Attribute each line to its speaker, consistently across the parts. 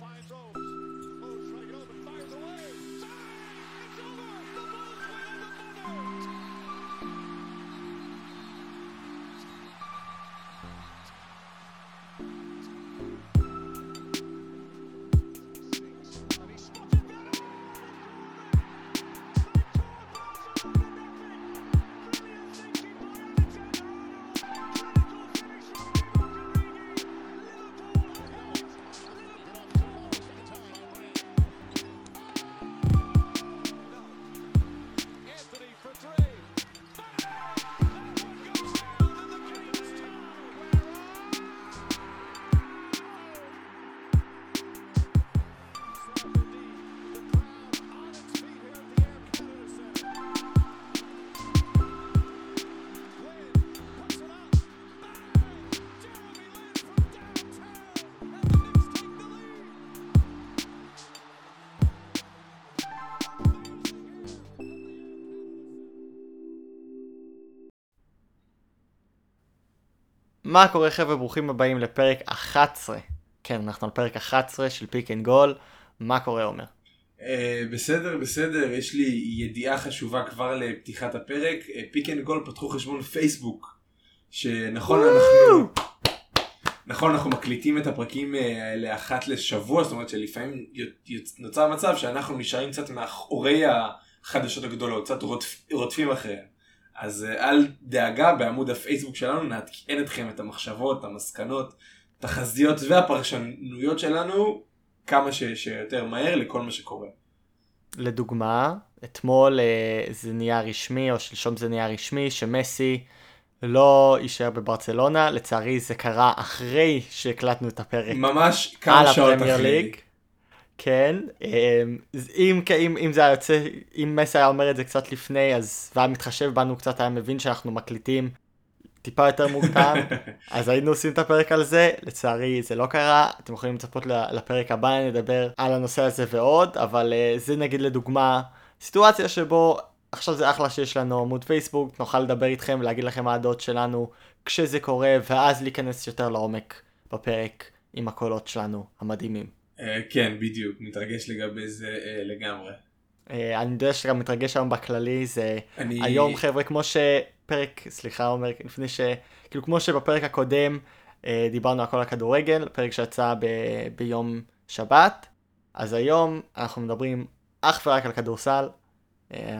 Speaker 1: finds those. מה קורה חבר'ה, ברוכים הבאים לפרק 11. כן, אנחנו על פרק 11 של פיק אנד גול. מה קורה עומר?
Speaker 2: אה, בסדר, בסדר, יש לי ידיעה חשובה כבר לפתיחת הפרק. פיק אנד גול פתחו חשבון פייסבוק. שנכון אנחנו... נכון, אנחנו מקליטים את הפרקים אה, האלה אחת לשבוע, זאת אומרת שלפעמים נוצר מצב שאנחנו נשארים קצת מאחורי החדשות הגדולות, קצת רודפים אחריהם. אז אה, אל דאגה בעמוד הפייסבוק שלנו נעדכן אתכם את המחשבות, המסקנות, תחזיות והפרשנויות שלנו כמה ש, שיותר מהר לכל מה שקורה.
Speaker 1: לדוגמה, אתמול אה, זה נהיה רשמי, או שלשום זה נהיה רשמי, שמסי לא יישאר בברצלונה, לצערי זה קרה אחרי שהקלטנו את הפרק.
Speaker 2: ממש כמה שעות אחרי. ליג.
Speaker 1: כן, אמ, אם, אם, אם זה היה יוצא, אם מסי היה אומר את זה קצת לפני, אז, והיה מתחשב בנו קצת, היה מבין שאנחנו מקליטים טיפה יותר מוקדם, אז היינו עושים את הפרק על זה, לצערי זה לא קרה, אתם יכולים לצפות לפרק הבא, נדבר על הנושא הזה ועוד, אבל uh, זה נגיד לדוגמה, סיטואציה שבו עכשיו זה אחלה שיש לנו עמוד פייסבוק, נוכל לדבר איתכם ולהגיד לכם מה הדעות שלנו כשזה קורה, ואז להיכנס יותר לעומק בפרק עם הקולות שלנו המדהימים.
Speaker 2: אה, כן, בדיוק, מתרגש לגבי זה אה, לגמרי.
Speaker 1: אה, אני יודע שגם מתרגש היום בכללי, זה אני... היום חבר'ה, כמו שפרק, סליחה אומר, לפני ש... כאילו כמו שבפרק הקודם דיברנו על כל הכדורגל, פרק שיצא ב... ביום שבת, אז היום אנחנו מדברים אך ורק על כדורסל.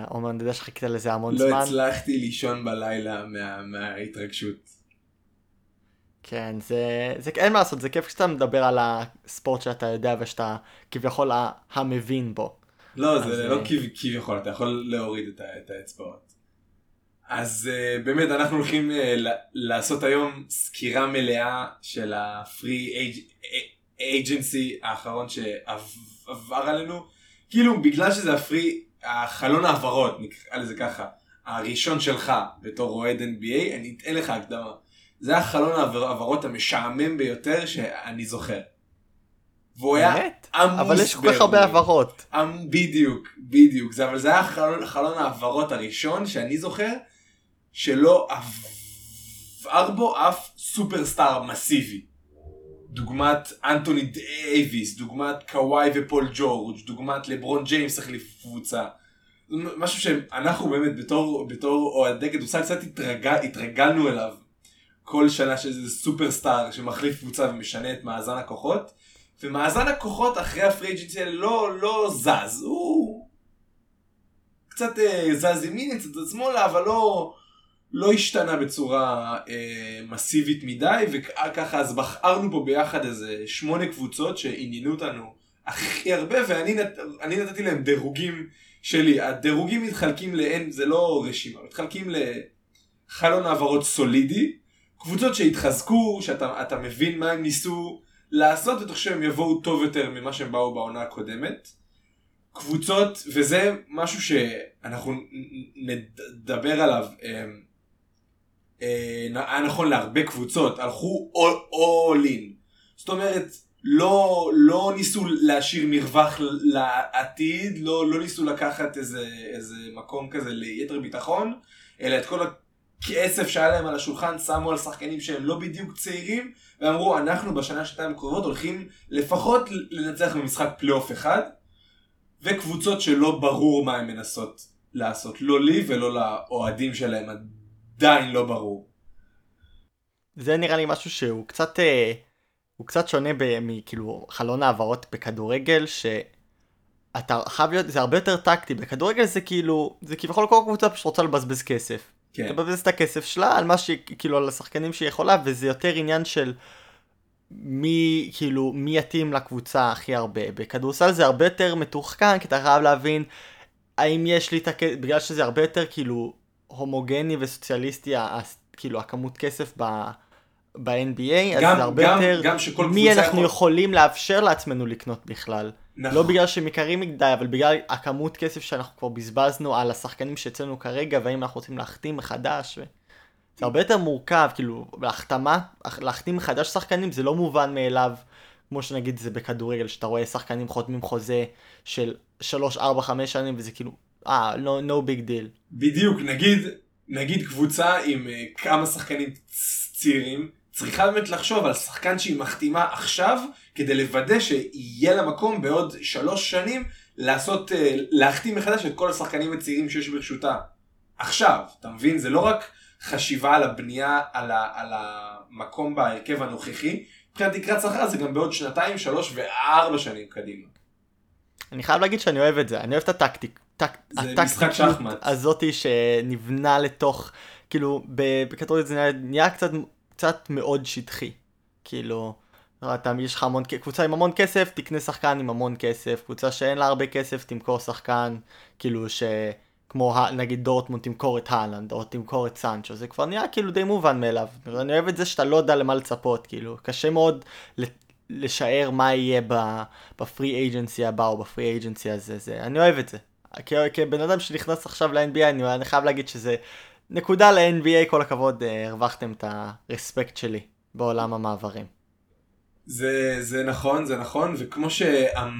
Speaker 1: עומר, אני יודע שחיכית לזה המון
Speaker 2: לא
Speaker 1: זמן.
Speaker 2: לא הצלחתי לישון בלילה מה... מההתרגשות.
Speaker 1: כן, זה, זה אין מה לעשות, זה כיף כשאתה מדבר על הספורט שאתה יודע ושאתה כביכול המבין בו.
Speaker 2: לא, זה לא אה, כביכול, אתה יכול להוריד את, את האצבעות. אז uh, באמת אנחנו הולכים uh, לעשות היום סקירה מלאה של הפרי אייג'נסי האחרון שעבר עלינו. כאילו בגלל שזה הפרי, החלון העברות נקרא לזה ככה, הראשון שלך בתור אוהד NBA, אני אתן לך הקדמה. זה החלון העברות המשעמם ביותר שאני זוכר.
Speaker 1: והוא היה עמוס אבל יש כל כך הרבה העברות.
Speaker 2: בדיוק, בדיוק. זה, אבל זה היה חלון, חלון העברות הראשון שאני זוכר, שלא עבר בו אף סופרסטאר מסיבי. דוגמת אנטוני דייוויס, דוגמת קוואי ופול ג'ורג', דוגמת לברון ג'יימס החליף קבוצה. משהו שאנחנו באמת בתור, בתור אוהדי כדורסל קצת התרגל, התרגלנו אליו כל שנה איזה סופרסטאר שמחליף קבוצה ומשנה את מאזן הכוחות. ומאזן הכוחות אחרי ה free agency לא, לא זז, הוא קצת אה, זז ימינה, קצת שמאלה, אבל לא, לא השתנה בצורה אה, מסיבית מדי, וככה אז בחרנו פה ביחד איזה שמונה קבוצות שעניינו אותנו הכי הרבה, ואני נת, נתתי להם דירוגים שלי. הדירוגים מתחלקים לאין, זה לא רשימה, מתחלקים לחלון העברות סולידי, קבוצות שהתחזקו, שאתה מבין מה הם ניסו לעשות ואתה חושב שהם יבואו טוב יותר ממה שהם באו בעונה הקודמת. קבוצות, וזה משהו שאנחנו נדבר עליו, אה, אה, היה נכון להרבה קבוצות, הלכו all, in. זאת אומרת, לא, לא ניסו להשאיר מרווח לעתיד, לא, לא ניסו לקחת איזה, איזה מקום כזה ליתר ביטחון, אלא את כל כסף שהיה להם על השולחן שמו על שחקנים שהם לא בדיוק צעירים ואמרו אנחנו בשנה שנתיים הקרובות הולכים לפחות לנצח במשחק פלייאוף אחד וקבוצות שלא ברור מה הן מנסות לעשות לא לי ולא לאוהדים שלהם עדיין לא ברור.
Speaker 1: זה נראה לי משהו שהוא קצת אה, הוא קצת שונה מכאילו חלון העברות בכדורגל שאתה חייב להיות זה הרבה יותר טקטי בכדורגל זה כאילו זה כביכול כל קבוצה פשוט רוצה לבזבז כסף. כן. תבזבז את הכסף שלה על מה שכאילו על השחקנים שהיא יכולה וזה יותר עניין של מי כאילו מי יתאים לקבוצה הכי הרבה בכדורסל זה הרבה יותר מתוחכם כי אתה חייב להבין האם יש לי את הכסף בגלל שזה הרבה יותר כאילו הומוגני וסוציאליסטי כאילו הכמות כסף ב... ב-NBA, אז זה הרבה גם, יותר גם מי אנחנו יכול... יכולים לאפשר לעצמנו לקנות בכלל. נכון. לא בגלל שהם יקרים מדי, אבל בגלל הכמות כסף שאנחנו כבר בזבזנו על השחקנים שאצלנו כרגע, והאם אנחנו רוצים להחתים מחדש. ו... זה הרבה יותר מורכב, כאילו, להחתמה, להחתים מחדש שחקנים זה לא מובן מאליו, כמו שנגיד זה בכדורגל, שאתה רואה שחקנים חותמים חוזה של 3, 4, 5 שנים, וזה כאילו, אה, no, no big deal.
Speaker 2: בדיוק, נגיד, נגיד קבוצה עם uh, כמה שחקנים צעירים, צריכה באמת לחשוב על שחקן שהיא מחתימה עכשיו, כדי לוודא שיהיה לה מקום בעוד שלוש שנים לעשות, אה, להחתים מחדש את כל השחקנים הצעירים שיש ברשותה. עכשיו, אתה מבין? זה לא רק חשיבה על הבנייה, על, ה, על המקום בהרכב הנוכחי, מבחינת תקרת שכר זה גם בעוד שנתיים, שלוש וארבע שנים קדימה.
Speaker 1: אני חייב להגיד שאני אוהב את זה, אני אוהב את הטקטיק. טק,
Speaker 2: זה משחק שחמט.
Speaker 1: הזאתי שנבנה לתוך, כאילו, בכדורגל זה נהיה קצת קצת מאוד שטחי. כאילו, אתה, יש לך המון, קבוצה עם המון כסף, תקנה שחקן עם המון כסף, קבוצה שאין לה הרבה כסף, תמכור שחקן, כאילו ש... כמו נגיד דורטמונד תמכור את הלנד, או תמכור את סנצ'ו, זה כבר נהיה כאילו די מובן מאליו. אני אוהב את זה שאתה לא יודע למה לצפות, כאילו, קשה מאוד לשער מה יהיה בפרי אייג'נסי הבא או בפרי אייג'נסי הזה, זה, אני אוהב את זה. כבן אדם שנכנס עכשיו ל-NBA, אני, אני חייב להגיד שזה נקודה ל-NBA, כל הכבוד, אה, הרווחתם את הרספקט שלי בעולם המעברים.
Speaker 2: זה, זה נכון, זה נכון, וכמו שאמרנו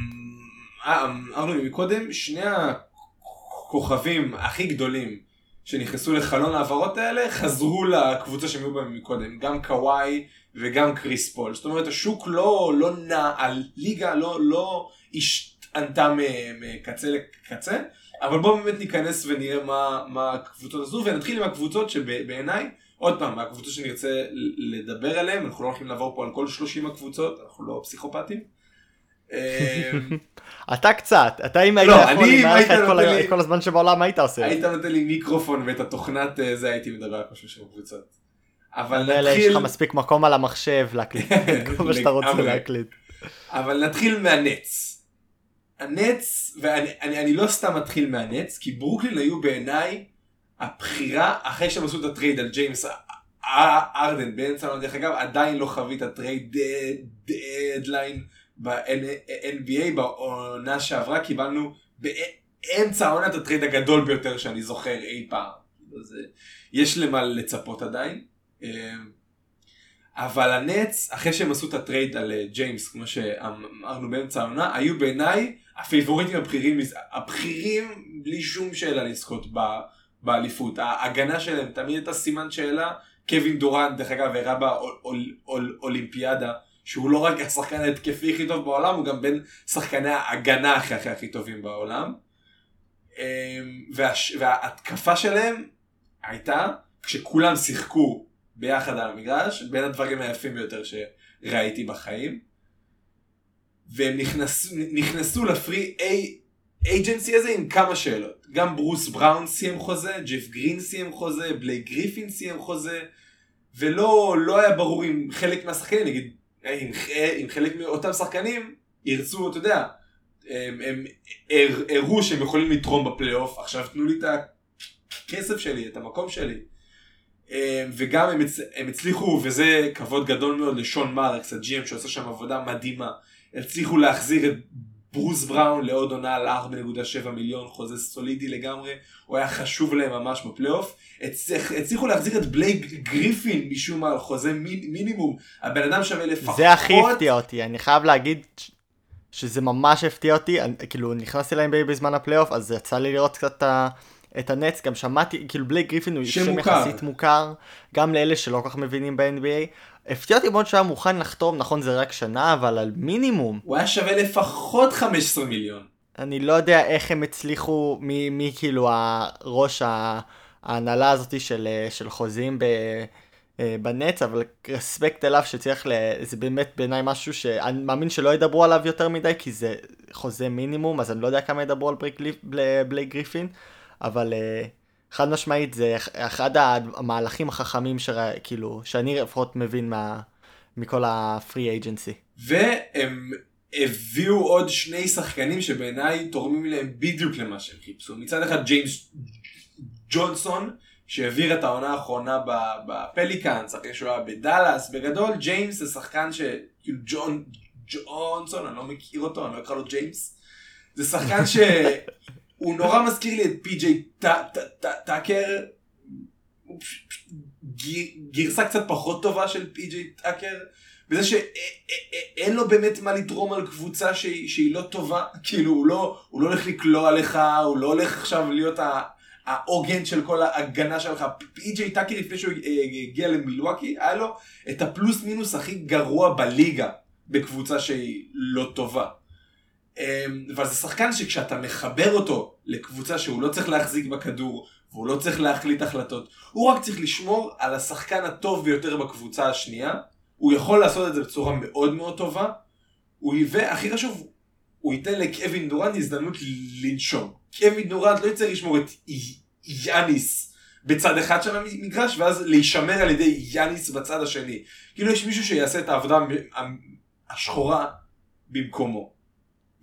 Speaker 2: מקודם, שני הכוכבים הכי גדולים שנכנסו לחלון ההעברות האלה, חזרו לקבוצה שהם היו בהם מקודם, גם קוואי וגם קריס פול. זאת אומרת, השוק לא, לא נע, הליגה לא, לא השתנתה מקצה לקצה. אבל בואו באמת ניכנס ונראה מה, מה הקבוצות עשו ונתחיל עם הקבוצות שבעיניי, עוד פעם, מהקבוצות שנרצה לדבר עליהן, אנחנו לא הולכים לעבור פה על כל 30 הקבוצות, אנחנו לא פסיכופטים.
Speaker 1: אתה קצת, אתה אם היית לא, יכול, אם היה לך את כל הזמן שבעולם היית עושה.
Speaker 2: היית נותן לי מיקרופון ואת התוכנת אה, זה הייתי מדבר על כל 30 הקבוצות.
Speaker 1: אבל נתחיל... יש לך מספיק מקום על המחשב להקליט, כל מה שאתה רוצה להקליט.
Speaker 2: אבל נתחיל מהנטס. הנטס, ואני אני, אני לא סתם מתחיל מהנטס, כי ברוקלין היו בעיניי הבחירה אחרי שהם עשו את ה trade על ג'יימס הארדן באמצע העונה, דרך אגב עדיין לא חווינו את ה trade deadline ב-NBA בעונה שעברה, קיבלנו באמצע העונה את ה trade הגדול ביותר שאני זוכר אי פעם. אז יש למה לצפות עדיין. אמ, אבל הנטס, אחרי שהם עשו את ה trade על ג'יימס, כמו שאמרנו באמצע העונה, היו בעיניי הפייבוריטים הבכירים, הבכירים בלי שום שאלה לזכות באליפות. ההגנה שלהם תמיד הייתה סימן שאלה. קווין דוראנט, דרך אגב, הראה באולימפיאדה, שהוא לא רק השחקן ההתקפי הכי טוב בעולם, הוא גם בין שחקני ההגנה הכי הכי הכי טובים בעולם. אמ, והש... וההתקפה שלהם הייתה, כשכולם שיחקו ביחד על המגרש, בין הדברים היפים ביותר שראיתי בחיים. והם נכנס, נכנסו לפרי אייג'נסי הזה עם כמה שאלות. גם ברוס בראון סיים חוזה, ג'ף גרין סיים חוזה, בלייק גריפין סיים חוזה, ולא לא היה ברור אם חלק מהשחקנים, נגיד, אם, אם חלק מאותם שחקנים ירצו, אתה יודע, הם, הם הראו שהם יכולים לתרום בפלייאוף, עכשיו תנו לי את הכסף שלי, את המקום שלי. וגם הם, הם הצליחו, וזה כבוד גדול מאוד לשון מרקס, הג'י.אם שעושה שם עבודה מדהימה. הצליחו להחזיר את ברוס בראון לעוד עונה על 4.7 מיליון, חוזה סולידי לגמרי, הוא היה חשוב להם ממש בפלייאוף. הצליח, הצליחו להחזיר את בלייק גריפין משום מה על חוזה מי, מינימום, הבן אדם שווה לפחות...
Speaker 1: זה הכי הפתיע אותי, אני חייב להגיד שזה ממש הפתיע אותי, אני, כאילו נכנסתי להם בזמן הפלייאוף, אז יצא לי לראות קצת את את הנטס, גם שמעתי, כאילו בלייק גריפין הוא
Speaker 2: שם.
Speaker 1: יחסית מוכר, גם לאלה שלא כל כך מבינים ב-NBA. הפתיע אותי מאוד שהוא היה מוכן לחתום, נכון זה רק שנה, אבל על מינימום.
Speaker 2: הוא היה שווה לפחות 15 מיליון.
Speaker 1: אני לא יודע איך הם הצליחו, מי, מי כאילו הראש ההנהלה הזאתי של, אה, של חוזים ב, אה, בנטס, אבל respect אליו שצריך, ל, זה באמת בעיניי משהו שאני מאמין שלא ידברו עליו יותר מדי, כי זה חוזה מינימום, אז אני לא יודע כמה ידברו על בלייק, גליפ- בל- בלייק גריפין, אבל אה, חד משמעית זה אח- אחד המהלכים החכמים שרא, כאילו, שאני לפחות מבין מה, מכל ה free agency.
Speaker 2: והם הביאו עוד שני שחקנים שבעיניי תורמים להם בדיוק למה שהם חיפשו. מצד אחד ג'יימס ג'ונסון, שהעביר את העונה האחרונה בפליקאנס, אחרי שהוא היה בדאלאס, בגדול ג'יימס זה שחקן ש... כאילו ג'ון... ג'ונסון, אני לא מכיר אותו, אני לא אקרא לו ג'יימס. זה שחקן שהוא נורא מזכיר לי את פי.ג'יי טא- טא- טא- טאקר. הוא גרסה קצת פחות טובה של פי.ג'יי טאקר. בזה שאין לו באמת מה לתרום על קבוצה שהיא, לא טובה, כאילו הוא לא, הוא לא הולך לקלוע לך, הוא לא הולך עכשיו להיות ה- העוגן של כל ההגנה שלך. פי.ג'יי טאקר לפני שהוא אה, הגיע למילואקי, היה לו את הפלוס מינוס הכי גרוע בליגה בקבוצה שהיא לא טובה. אמ, אבל זה שחקן שכשאתה מחבר אותו לקבוצה שהוא לא צריך להחזיק בכדור, והוא לא צריך להחליט החלטות, הוא רק צריך לשמור על השחקן הטוב ביותר בקבוצה השנייה, הוא יכול לעשות את זה בצורה מאוד מאוד טובה, הוא יביא, הכי חשוב, הוא ייתן לקווין דורנט הזדמנות לנשום. קווין דורנט לא יצטרך לשמור את יאניס בצד אחד של המגרש, ואז להישמר על ידי יאניס בצד השני. כאילו יש מישהו שיעשה את העבודה השחורה במקומו.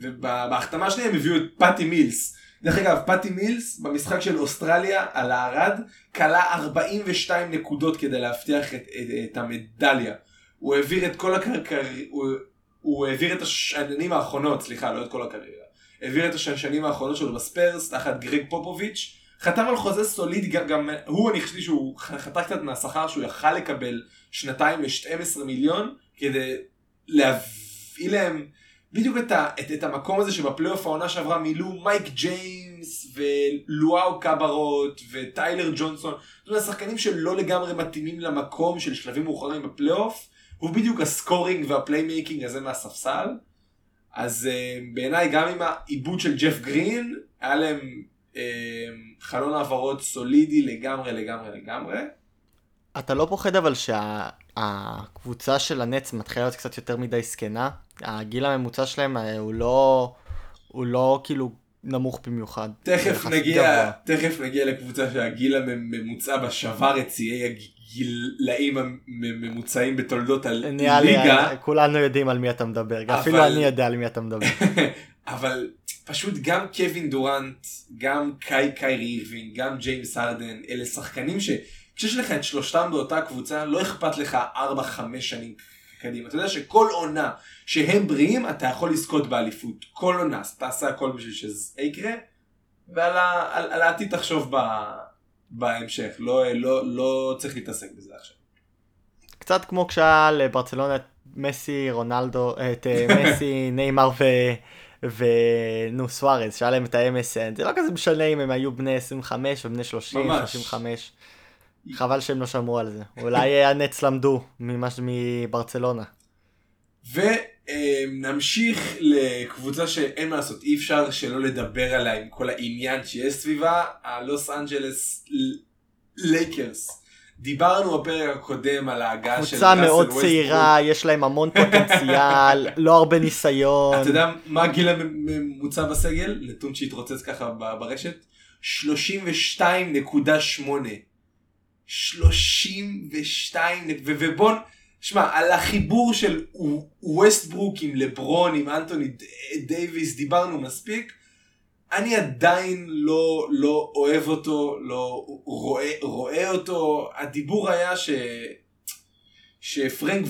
Speaker 2: ובהחתמה השנייה הם הביאו את פאטי מילס. דרך אגב, פאטי מילס במשחק של אוסטרליה על הארד, כלה 42 נקודות כדי להבטיח את, את, את המדליה. הוא העביר את כל הקריירה, הוא, הוא העביר את השנים האחרונות, סליחה, לא את כל הקריירה. העביר את השנים האחרונות שלו בספיירס תחת גרג פופוביץ', חתם על חוזה סולידי, גם, גם הוא אני חשבתי שהוא חתך קצת מהשכר שהוא יכל לקבל שנתיים ל-12 מיליון, כדי להביא להם בדיוק את, ה, את, את המקום הזה שבפלייאוף העונה שעברה מילאו מייק ג'יימס ולוואוו קברו וטיילר ג'ונסון, זאת אומרת שחקנים שלא לגמרי מתאימים למקום של שלבים מאוחרים בפלייאוף, הוא בדיוק ה scoring וה playmaking הזה מהספסל. אז אה, בעיניי גם עם האיבוד של ג'ף גרין, היה להם אה, חלון העברות סולידי לגמרי לגמרי לגמרי.
Speaker 1: אתה לא פוחד אבל שהקבוצה של הנטס מתחילה להיות קצת יותר מדי זקנה? הגיל הממוצע שלהם אה, הוא לא, הוא לא כאילו נמוך במיוחד.
Speaker 2: תכף נגיע,
Speaker 1: גבוה.
Speaker 2: תכף נגיע לקבוצה שהגיל הממוצע בה שבר את שיאי הגילאים הממוצעים בתולדות
Speaker 1: לי,
Speaker 2: הליגה,
Speaker 1: אה, כולנו יודעים על מי אתה מדבר,
Speaker 2: אבל-
Speaker 1: אפילו אני יודע על מי אתה מדבר.
Speaker 2: אבל פשוט גם קווין דורנט, גם קאי קיירי אירווינג, גם ג'יימס הרדן, אלה שחקנים שכשיש לך את שלושתם באותה קבוצה, לא אכפת לך 4-5 שנים קדימה. אתה יודע שכל עונה שהם בריאים, אתה יכול לזכות באליפות. כל עונה, אז תעשה הכל בשביל שזה יקרה, ועל ה- על, על העתיד תחשוב ב, בהמשך. לא, לא, לא צריך להתעסק בזה עכשיו.
Speaker 1: קצת כמו כשהיה לברצלונה את מסי, רונלדו, את אה, מסי, ניימר ו... ונו סוארז, שהיה להם את ה-MSN, זה לא כזה משנה אם הם היו בני 25 ובני 30,
Speaker 2: ממש.
Speaker 1: 35. חבל שהם לא שמעו על זה. אולי אה, הנץ למדו ממש מברצלונה.
Speaker 2: ונמשיך לקבוצה שאין מה לעשות, אי אפשר שלא לדבר עליה עם כל העניין שיש סביבה, הלוס אנג'לס לייקרס. דיברנו בפרק הקודם על ההגעה של
Speaker 1: קבוצה מאוד. צעירה, יש להם המון פוטנציאל, לא הרבה ניסיון.
Speaker 2: אתה יודע מה הגיל הממוצע בסגל? נתון שהתרוצץ ככה ברשת? 32.8. 32, נק- ו- ובוא, שמע, על החיבור של ווסטברוק עם לברון, עם אנטוני דייוויס, דיברנו מספיק. אני עדיין לא, לא אוהב אותו, לא רואה, רואה אותו. הדיבור היה ש... שפרנק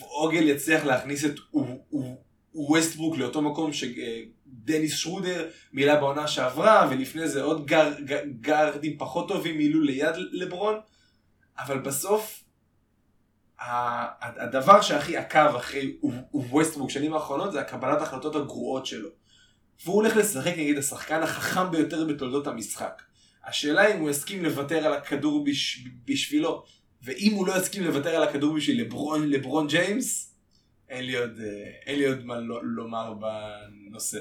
Speaker 2: ווגל יצליח להכניס את ו- ו- ווסטברוק לאותו מקום שדניס שרודר מילא בעונה שעברה, ולפני זה עוד גר, גרדים פחות טובים מילאו ליד לברון, אבל בסוף הדבר שהכי עקב אחרי ו- ווסטברוק שנים האחרונות זה הקבלת ההחלטות הגרועות שלו. והוא הולך לשחק נגד השחקן החכם ביותר בתולדות המשחק. השאלה אם הוא יסכים לוותר על הכדור בש... בשבילו, ואם הוא לא יסכים לוותר על הכדור בשביל לברון, לברון ג'יימס, אין לי עוד, אה, אין לי עוד מה לומר בנושא.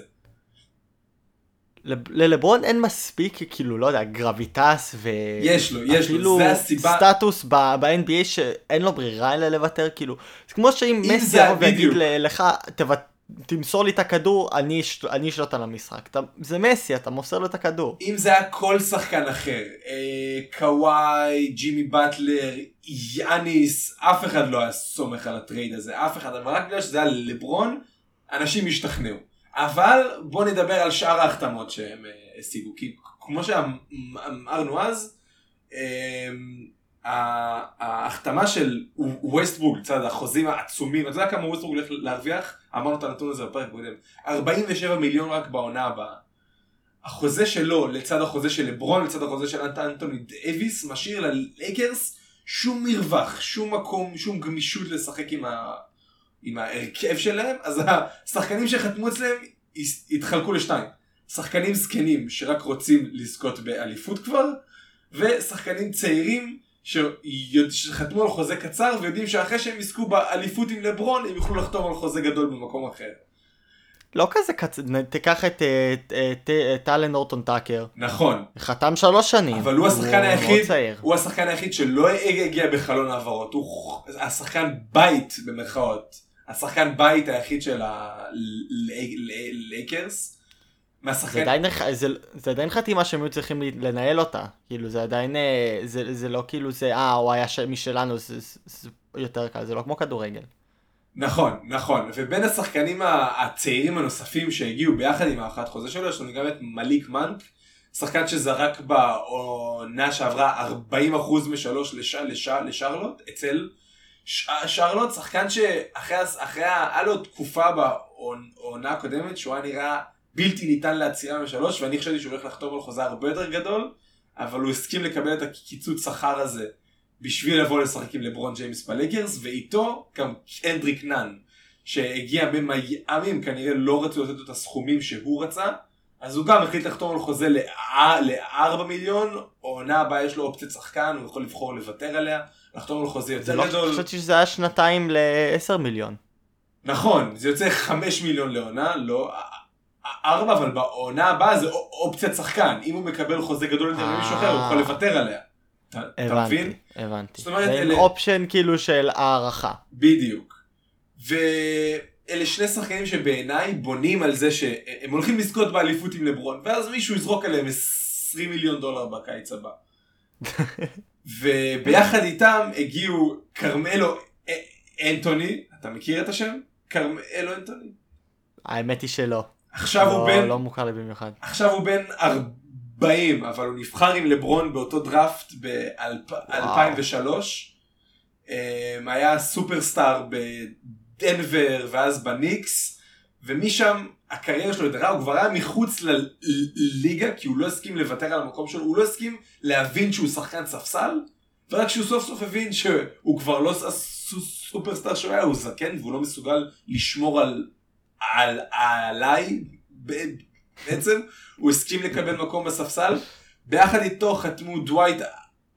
Speaker 1: לב- ללברון אין מספיק, כאילו, לא יודע, gravitas ו...
Speaker 2: יש לו, יש לו, זה הסיבה.
Speaker 1: סטטוס ב-NBA שאין לו ברירה אלא לוותר, כאילו. זה כמו שאם
Speaker 2: אם
Speaker 1: מסי יבוא ויגיד לך, "תוות- תמסור לי את הכדור, אני אש- אני אשלוט על המשחק. אתה- זה מסי, אתה מוסר לו את הכדור.
Speaker 2: אם זה היה כל שחקן אחר, אה, קוואי, ג'ימי באטלר, יאניס, אף אחד לא היה סומך על ה trade הזה, אף אחד, אבל רק בגלל שזה היה לברון, אנשים השתכנעו. אבל בוא נדבר על שאר ההחתמות שהם אה, השיגו, כי כמו שאמרנו אז, ה- ההחתמה של ווסטברוק, לצד החוזים העצומים, אתה יודע כמה ווסטברוק הולך להרוויח? אמרנו את הנתון הזה בפרק קודם, 47 מיליון רק בעונה הבאה. החוזה שלו לצד החוזה של לברון, לצד החוזה של אנט- אנטוני דייוויס, משאיר ללייקרס שום מרווח, שום מקום, שום גמישות לשחק עם, ה... עם ההרכב שלהם, אז השחקנים שחתמו אצלם התחלקו לשתיים. שחקנים זקנים שרק רוצים לזכות באליפות כבר, ושחקנים צעירים. שחתמו על חוזה קצר ויודעים שאחרי שהם יזכו באליפות עם לברון הם יוכלו לחתום על חוזה גדול במקום אחר.
Speaker 1: לא כזה קצר, תיקח את אה, את- את- את טאלן אורטון טאקר.
Speaker 2: נכון,
Speaker 1: חתם שלוש שנים.
Speaker 2: אבל הוא השחקן היחיד. הוא השחקן היחיד שלא הגיע בחלון העברות, הוא השחקן בית במרכאות, השחקן בית היחיד של הלייקרס.
Speaker 1: זה
Speaker 2: מהשחקן,
Speaker 1: עדיין, זה, זה עדיין חתימה שהם היו צריכים לנהל אותה. כאילו זה עדיין, אה, זה, זה לא כאילו זה, אה, הוא היה משלנו, זה, זה, זה יותר קל, זה לא כמו כדורגל.
Speaker 2: נכון, נכון, ובין השחקנים הצעירים הנוספים שהגיעו ביחד עם האחת חוזה שלו, יש לנו גם את מליק מנק, שחקן שזרק בעונה שעברה 40% משלוש לש, לש, לשרלוט, אצל שרלוט, שחקן שאחרי, היה לו תקופה בעונה הקודמת שהוא היה נראה בלתי ניתן לעצירה משלוש, ואני חשבתי שהוא הולך לחתום על חוזה הרבה יותר גדול, אבל הוא הסכים לקבל את הקיצוץ שכר הזה בשביל לבוא לשחק עם לברון ג'יימס בליגרס, ואיתו גם הנדריק נאן, שהגיע ממייאמים, כנראה לא רצו לתת לו את הסכומים שהוא רצה, אז הוא גם החליט לחתום על חוזה ל-4 מיליון, עונה הבאה יש לו אופציית שחקן, הוא יכול לבחור לוותר עליה, לחתום על חוזה
Speaker 1: זה
Speaker 2: יותר
Speaker 1: לא,
Speaker 2: גדול.
Speaker 1: חשבתי שזה היה שנתיים ל-10 מיליון.
Speaker 2: נכון, זה יוצא 5 מיליון לעונה, לא 4, אבל בעונה הבאה זה אופציית שחקן, אם הוא מקבל חוזה גדול יותר ממישהו אחר, הוא יכול לוותר עליה. אתה מבין?
Speaker 1: הבנתי, הבנתי.
Speaker 2: זאת אומרת,
Speaker 1: זה
Speaker 2: אלה-
Speaker 1: אופשן כאילו של הערכה.
Speaker 2: בדיוק. ואלה שני שחקנים שבעיניי בונים על זה שהם הולכים לזכות באליפות עם לברון, ואז מישהו יזרוק עליהם 20 מיליון דולר בקיץ הבא. וביחד איתם הגיעו כרמלו אנטוני, אתה מכיר את השם? כרמלו אנטוני?
Speaker 1: האמת היא שלא.
Speaker 2: עכשיו
Speaker 1: לא,
Speaker 2: הוא בן,
Speaker 1: לא מוכר לי במיוחד.
Speaker 2: עכשיו הוא בן 40, אבל הוא נבחר עם לברון באותו דראפט ב-2003. היה סופרסטאר בדנבר ואז בניקס, ומשם הקריירה שלו התדרה, הוא כבר היה מחוץ לליגה, כי הוא לא הסכים לוותר על המקום שלו, הוא לא הסכים להבין שהוא שחקן ספסל, ורק כשהוא סוף סוף הבין שהוא כבר לא הסופרסטאר שהוא היה, הוא זקן והוא לא מסוגל לשמור על, על, עליי, בעצם, הוא הסכים לקבל מקום בספסל. ביחד איתו חתמו דווייט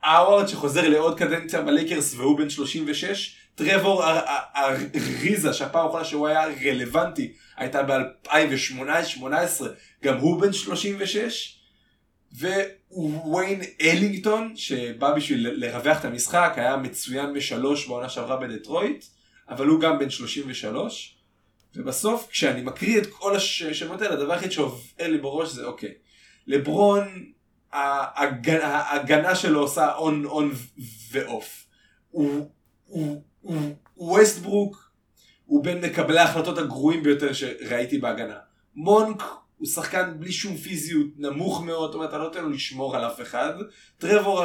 Speaker 2: האווארד שחוזר לעוד קדנציה בלייקרס והוא בן 36. טרבור אריזה שהפעם האחרונה שהוא היה רלוונטי הייתה ב-2018, גם הוא בן 36. וויין אלינגטון שבא בשביל לרווח את המשחק היה מצוין בשלוש בעונה שעברה בדטרויט אבל הוא גם בן 33. ובסוף כשאני מקריא את כל השמות האלה הדבר היחיד שעובר לי בראש זה אוקיי לברון ההגנה שלו עושה און און ואוף. הוא, הוא, הוא, ווסטברוק הוא בין מקבלי ההחלטות הגרועים ביותר שראיתי בהגנה. מונק הוא שחקן בלי שום פיזיות נמוך מאוד, זאת אומרת אתה לא נותן לו לשמור על אף אחד. טרבור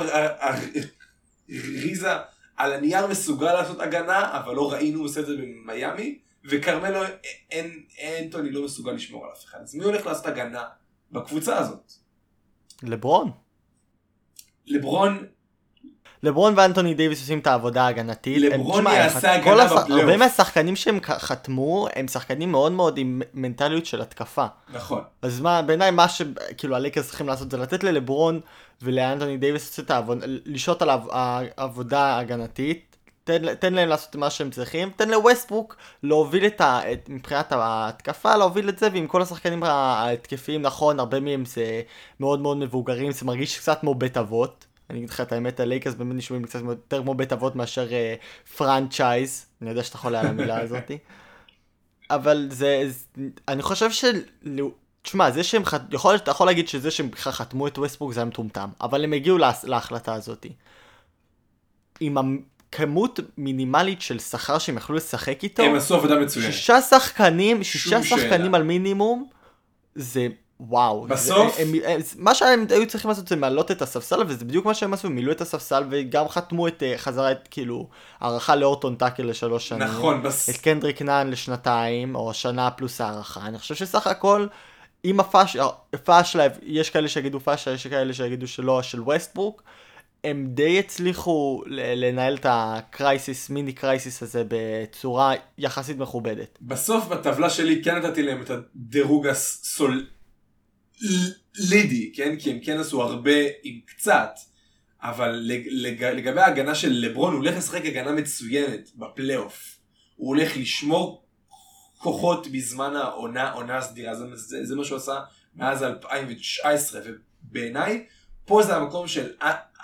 Speaker 2: ריזה על הנייר מסוגל לעשות הגנה אבל לא ראינו עושה את זה במיאמי. וכרמלו אנטוני לא מסוגל לשמור על אף אחד. אז מי הולך לעשות הגנה בקבוצה הזאת?
Speaker 1: לברון.
Speaker 2: לברון,
Speaker 1: לברון ואנטוני דייוויס עושים את העבודה ההגנתית.
Speaker 2: לברון יעשה הגנה בפלייאוף.
Speaker 1: הרבה מהשחקנים שהם חתמו, הם שחקנים מאוד מאוד עם מנטליות של התקפה.
Speaker 2: נכון.
Speaker 1: אז מה, בעיניי מה ש... כאילו הלייקרס צריכים לעשות זה לתת ללברון ולאנטוני דייוויס לעשות את העבודה, לשהות על העב- העבודה ההגנתית. תן, תן להם לעשות מה שהם צריכים, תן לווסטברוק להוביל את ה... את, מבחינת ההתקפה, להוביל את זה, ועם כל השחקנים ההתקפיים, נכון, הרבה מהם זה מאוד מאוד מבוגרים, זה מרגיש קצת כמו בית אבות. אני אגיד לך את האמת, הלייקרס באמת נשמעים קצת יותר כמו בית אבות מאשר אה, franchise, אני יודע שאתה חולה על המילה הזאתי. אבל זה, זה- אני חושב ש... תשמע, זה שהם, חת- יכול אתה יכול להגיד שזה שהם בכלל חתמו את ווסטבורג זה היה מטומטם, אבל הם הגיעו לה, להחלטה הזאת. עם הכמות מינימלית של שכר שהם יכלו לשחק איתו,
Speaker 2: הם עשו עבודה מצוינת.
Speaker 1: שישה שחקנים, שישה שחקנים
Speaker 2: שאלה.
Speaker 1: על מינימום, זה וואו.
Speaker 2: בסוף-
Speaker 1: זה, הם, הם, מה שהם היו צריכים לעשות זה מעלות את הספסל, וזה בדיוק מה שהם עשו, מילאו את הספסל וגם חתמו את, אה, חזרה את, כאילו, הארכה להורטון טאקר לשלוש שנים.
Speaker 2: נכון, בס...
Speaker 1: את קנדריק נאן לשנתיים, או שנה פלוס הארכה. אני חושב שסך הכל, עם הפאש, הפאשלה, יש כאלה שיגידו פאשלה, יש כאלה שיגידו שלא, של ווסטברוק, הם די הצליחו לנהל את ה crisis, mini crisis הזה בצורה יחסית מכובדת.
Speaker 2: בסוף בטבלה שלי כן נתתי להם את הדירוג הסולידי, כן? כי הם כן עשו הרבה עם קצת, אבל לג, לג, לגבי ההגנה של לברון, הוא הולך לשחק הגנה מצוינת בפלייאוף. הוא הולך לשמור כוחות בזמן העונה, עונה הסדירה, זה, זה, זה מה שהוא עשה מאז 2019, ובעיניי, פה זה המקום של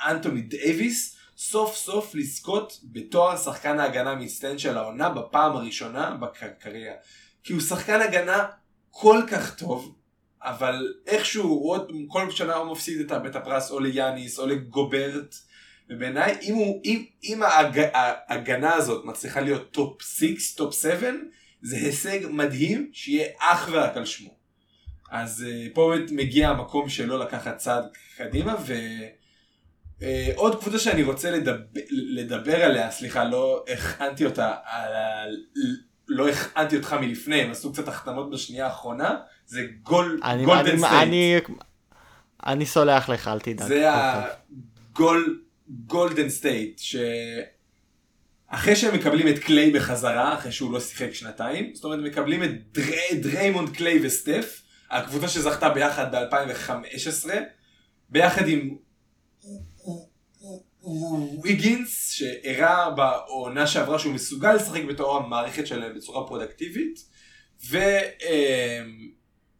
Speaker 2: אנטוני דייוויס, סוף סוף לזכות בתואר שחקן ההגנה המצטיין של העונה בפעם הראשונה בקריירה. כי הוא שחקן הגנה כל כך טוב, אבל איכשהו הוא עוד כל שנה הוא מפסיד את הפרס או ליאניס או לגוברט. ובעיניי אם, אם, אם ההג, ההגנה הזאת מצליחה להיות top 6, top 7, זה הישג מדהים שיהיה אך ורק על שמו. אז uh, פה באמת מגיע המקום שלו לקחת צעד קדימה ועוד קבוצה שאני רוצה לדבר, לדבר עליה, סליחה, לא הכנתי אותה, על, לא הכנתי אותך מלפני, הם עשו קצת החתמות בשנייה האחרונה, זה גול,
Speaker 1: אני,
Speaker 2: גולדן
Speaker 1: אני,
Speaker 2: סטייט.
Speaker 1: אני, אני סולח לך, אל תדאג.
Speaker 2: זה
Speaker 1: הכל טוב.
Speaker 2: הגולדן סטייט, שאחרי שהם מקבלים את קליי בחזרה, אחרי שהוא לא שיחק שנתיים, זאת אומרת מקבלים את דרי, דריימונד קליי וסטף, הקבוצה שזכתה ביחד ב-2015, ביחד עם ויגינס, שהראה בעונה שעברה שהוא מסוגל לשחק בתור המערכת שלהם בצורה פרודקטיבית, ו...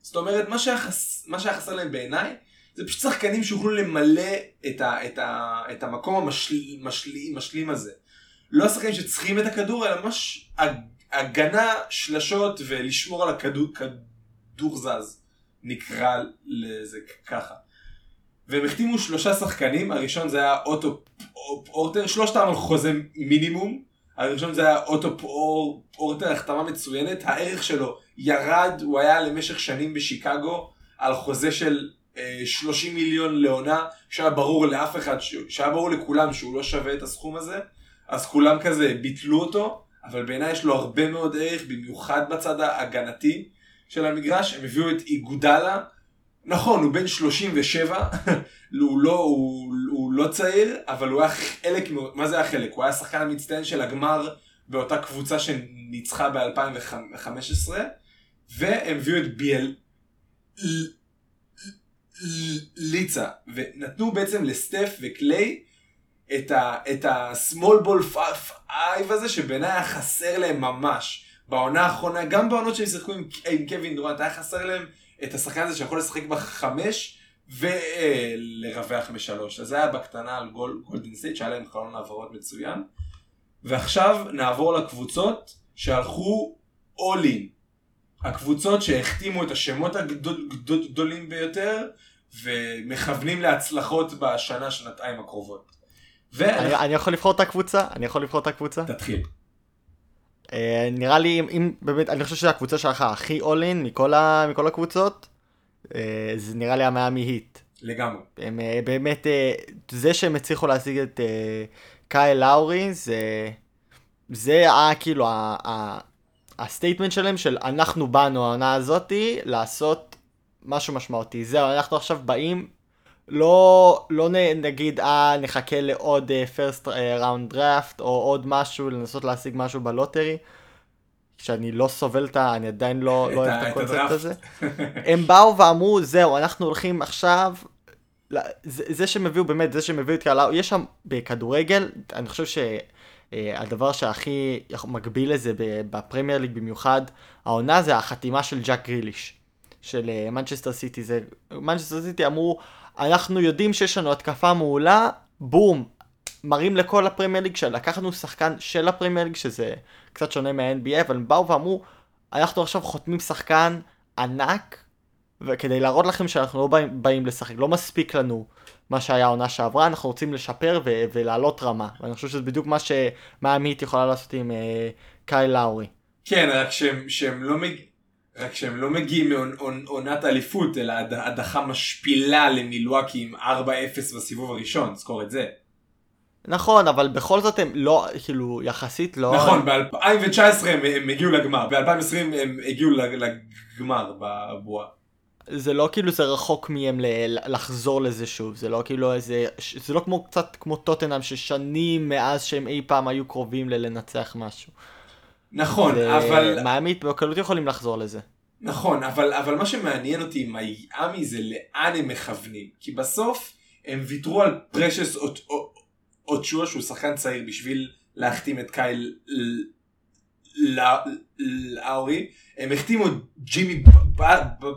Speaker 2: זאת אומרת, מה שהיה חס- חסר להם בעיניי, זה פשוט שחקנים שיוכלו למלא את, ה, את, ה, את המקום המשלים משל, משלים הזה. לא שחקנים שצריכים את הכדור, אלא ממש הג- הגנה, שלשות ולשמור על הכדור כדור זז, נקרא לזה ככה. והם החתימו שלושה שחקנים, הראשון זה היה אוטו פורטר, שלושתם על חוזה מינימום, הראשון זה היה אוטו פור- פורטר, החתמה מצוינת, הערך שלו ירד, הוא היה למשך שנים בשיקגו על חוזה של אה, 30 מיליון לעונה, שהיה ברור לאף אחד, שהיה ברור לכולם שהוא לא שווה את הסכום הזה, אז כולם כזה ביטלו אותו, אבל בעיניי יש לו הרבה מאוד ערך, במיוחד בצד ההגנתי של המגרש, הם הביאו את איגודלה, נכון, הוא בן 37, הוא לא, הוא, הוא לא צעיר, אבל הוא היה חלק, מה זה היה חלק? הוא היה השחקן המצטיין של הגמר באותה קבוצה שניצחה ב-2015, והם הביאו את ביאל ליצה, ונתנו בעצם לסטף וקליי את ה- את ה-small ball five הזה, שבעיניי היה חסר להם ממש. בעונה האחרונה, גם בעונות שהם שיחקו עם, עם קווין דורנט, היה חסר להם את השחקן הזה שיכול לשחק בחמש ולרווח בשלוש. אז זה היה בקטנה על גול, גולדן סטייט, שהיה להם חלון העברות מצוין. ועכשיו נעבור לקבוצות שהלכו all. הקבוצות שהחתימו את השמות הגדול- גדול- הגדולים ביותר ומכוונים להצלחות בשנה, שנתיים הקרובות.
Speaker 1: אני, אני יכול לבחור את הקבוצה? אני יכול לבחור את הקבוצה?
Speaker 2: ותתחיל.
Speaker 1: אה, נראה לי אם, אם באמת אני חושב שהקבוצה שלך הכי all in מכל, ה, מכל הקבוצות אה, זה נראה לי המיאמי היט.
Speaker 2: לגמרי.
Speaker 1: הם אה, באמת אה, זה שהם הצליחו להשיג את אה, קייל לאורי זה זה היה כאילו ה- ה- ה statement שלהם של אנחנו באנו העונה הזאתי לעשות משהו משמעותי זהו אנחנו עכשיו באים לא, לא נגיד, אה, נחכה לעוד first round draft, או עוד משהו, לנסות להשיג משהו ב lottery. שאני לא סובל את ה... אני עדיין לא, לא אוהב את הקונספט הזה. הם באו ואמרו, זהו, אנחנו הולכים עכשיו... זה, זה שהם הביאו, באמת, זה שהם הביאו את קייל, אה, יש שם בכדורגל, אני חושב שהדבר שהכי מקביל לזה בפרמייר ליג במיוחד, העונה זה החתימה של ג'אק גריליש, של מנצ'סטר סיטי. מנצ'סטר סיטי אמרו, אנחנו יודעים שיש לנו התקפה מעולה, בום, מראים לכל הפרמייר ליג שלקחנו שחקן של הפרמייר ליג, שזה קצת שונה מה-NBA, אבל הם באו ואמרו, אנחנו עכשיו חותמים שחקן ענק, וכדי להראות לכם שאנחנו לא באים, באים לשחק, לא מספיק לנו מה שהיה העונה שעברה, אנחנו רוצים לשפר ו- ולעלות רמה. ואני חושב שזה בדיוק מה שמאמית יכולה לעשות עם uh, קאי לאורי.
Speaker 2: כן, רק שהם, שהם לא מג... רק שהם לא מגיעים מעונת אליפות, אלא הדחה משפילה למילואקי עם 4-0 בסיבוב הראשון, זכור את זה.
Speaker 1: נכון, אבל בכל זאת הם לא, כאילו, יחסית לא...
Speaker 2: נכון, ב-2019 הם, הם הגיעו לגמר, ב-2020 הם הגיעו לגמר בבועה.
Speaker 1: זה לא כאילו זה רחוק מהם לחזור לזה שוב, זה לא כאילו איזה, זה לא כמו קצת כמו טוטנאם ששנים מאז שהם אי פעם היו קרובים ללנצח משהו.
Speaker 2: נכון, זה... אבל...
Speaker 1: מיאמי בקלות יכולים לחזור לזה.
Speaker 2: נכון, אבל, אבל מה שמעניין אותי עם מיאמי זה לאן הם מכוונים, כי בסוף הם ויתרו על פרשס אוצ'ואה שהוא שחקן צעיר בשביל להחתים את קייל לאורי. הם החתימו ג'ימי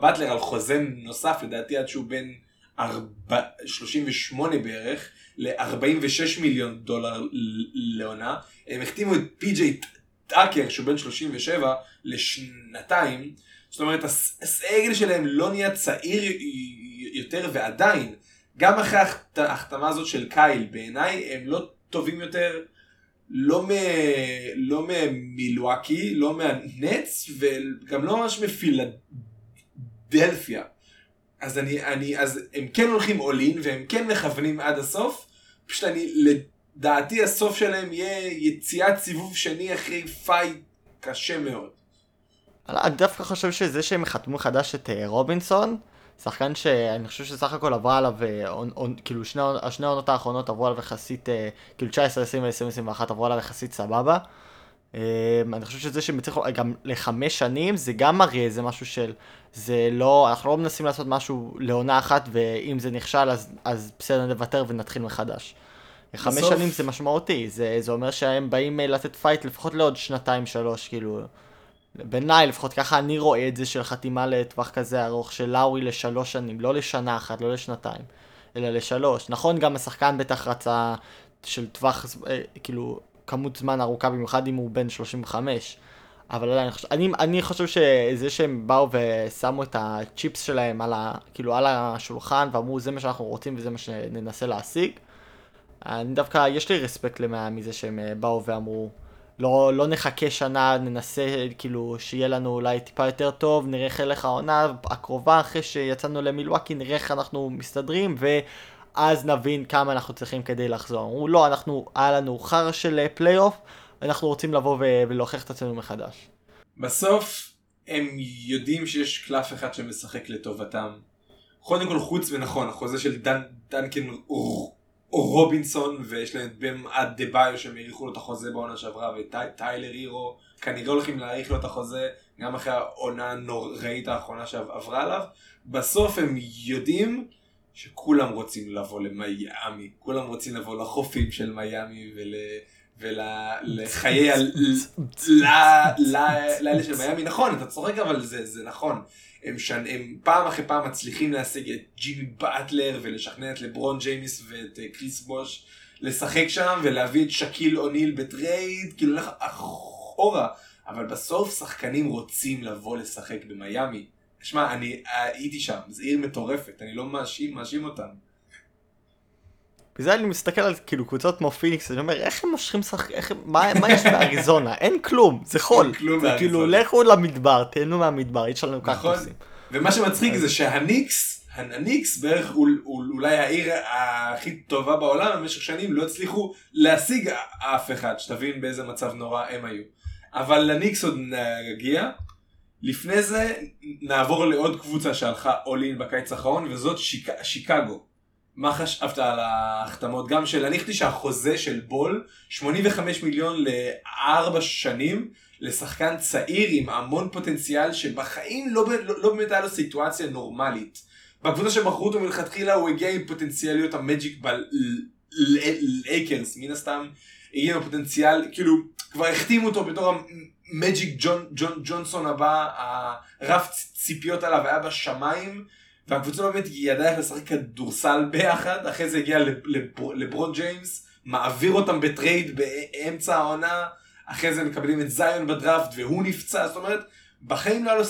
Speaker 2: באטלר על חוזה נוסף לדעתי עד שהוא בן 38 בערך ל-46 מיליון דולר לעונה. הם החתימו את פי.ג'יי טאקר שהוא בן 37 לשנתיים. זאת אומרת הסגל שלהם לא נהיה צעיר יותר ועדיין גם אחרי ההחתמה הזאת של קייל, בעיניי הם לא טובים יותר, לא, מ... לא ממילואקי, לא מהנץ, וגם לא ממש מפילדלפיה. אז אני, אני, אז הם כן הולכים אולין, והם כן מכוונים עד הסוף, פשוט אני, לדעתי הסוף שלהם יהיה יציאת סיבוב שני אחרי fight קשה מאוד.
Speaker 1: אני דווקא חושב שזה שהם חתמו מחדש את אה, רובינסון, שחקן שאני חושב שסך הכל עברה עליו, אה, כאילו שני, השני העונות האחרונות עברו עליו יחסית, אה, כאילו 19, 20 ו-2021 עברו עליו יחסית סבבה. אה, אני חושב שזה שהם הצליחו גם לחמש שנים, זה גם מראה איזה משהו של, זה לא, אנחנו לא מנסים לעשות משהו לעונה אחת, ואם זה נכשל אז, אז בסדר נוותר ונתחיל מחדש. חמש בסוף... שנים זה משמעותי, זה, זה אומר שהם באים לתת fight לפחות לעוד שנתיים שלוש, כאילו. בעיניי לפחות ככה אני רואה את זה של חתימה לטווח כזה ארוך של לאורי לשלוש שנים, לא לשנה אחת, לא לשנתיים, אלא לשלוש. נכון, גם השחקן בטח רצה של טווח, אה, כאילו, כמות זמן ארוכה במיוחד אם הוא בן 35. אבל אני חושב, אני, אני חושב שזה שהם באו ושמו את ה chips שלהם על, ה, כאילו, על השולחן ואמרו זה מה שאנחנו רוצים וזה מה שננסה להשיג. אני דווקא, יש לי רספקט למאה מזה שהם אה, באו ואמרו לא, לא נחכה שנה, ננסה כאילו שיהיה לנו אולי טיפה יותר טוב, נראה איך הלך העונה הקרובה אחרי שיצאנו למילואקי, נראה איך אנחנו מסתדרים ואז נבין כמה אנחנו צריכים כדי לחזור. אמרו לא, אנחנו, היה לנו חרא של פלייאוף, אנחנו רוצים לבוא ולהוכיח את עצמנו מחדש.
Speaker 2: בסוף הם יודעים שיש קלף אחד שמשחק לטובתם. קודם כל חוץ ונכון, החוזה של דן, דנקן או רובינסון ויש להם את בם עד דה ביו שהם האריכו לו את החוזה בעונה שעברה וטיילר הירו כנראה הולכים להאריך לו את החוזה גם אחרי העונה הנוראית האחרונה שעברה עליו בסוף הם יודעים שכולם רוצים לבוא למיאמי כולם רוצים לבוא לחופים של מיאמי ול... ולחיי הלילה של מיאמי נכון אתה צוחק אבל זה, זה נכון הם, שנ... הם פעם אחרי פעם מצליחים להשיג את ג'ימי באטלר ולשכנע את לברון ג'יימס ואת uh, קריס בוש לשחק שם ולהביא את שקיל אוניל ב trade, כאילו לך אחורה. אבל בסוף שחקנים רוצים לבוא לשחק במיאמי. שמע, אני הייתי שם, זו עיר מטורפת, אני לא מאשים, מאשים אותם.
Speaker 1: בזה אני מסתכל על כאילו קבוצות כמו פיניקס, אני אומר איך הם מושכים שחק... איך... מה, מה יש באריזונה? אין כלום, זה חול. כלום באריזונה. כאילו לכו למדבר, תהנו מהמדבר, יש לנו
Speaker 2: ככה עושים. ומה שמצחיק זה שהניקס, הניקס בערך אול, אול, אולי העיר הכי טובה בעולם במשך שנים לא הצליחו להשיג אף אחד, שתבין באיזה מצב נורא הם היו. אבל לניקס עוד נגיע. לפני זה נעבור לעוד קבוצה שהלכה אול אין בקיץ האחרון וזאת שיק... שיקגו. מה חשבת על ההחתמות? גם של, אני חשבתי שהחוזה של בול, 85 מיליון לארבע שנים, לשחקן צעיר עם המון פוטנציאל שבחיים לא, לא, לא באמת היה לו סיטואציה נורמלית. בקבוצה שבחרו אותו מלכתחילה הוא הגיע עם פוטנציאליות המג'יק בלייקרס, מן הסתם הגיע עם הפוטנציאל, כאילו כבר החתימו אותו בתור המג'יק ג'ון, ג'ון, ג'ונסון הבא, הרף ציפיות עליו היה בשמיים. והקבוצה באמת ידעה איך לשחק כדורסל ביחד, אחרי זה הגיע לברון ג'יימס, מעביר אותם ב trade באמצע העונה, אחרי זה מקבלים את זיון בדראפט והוא נפצע, זאת אומרת, בחיים לא היה לו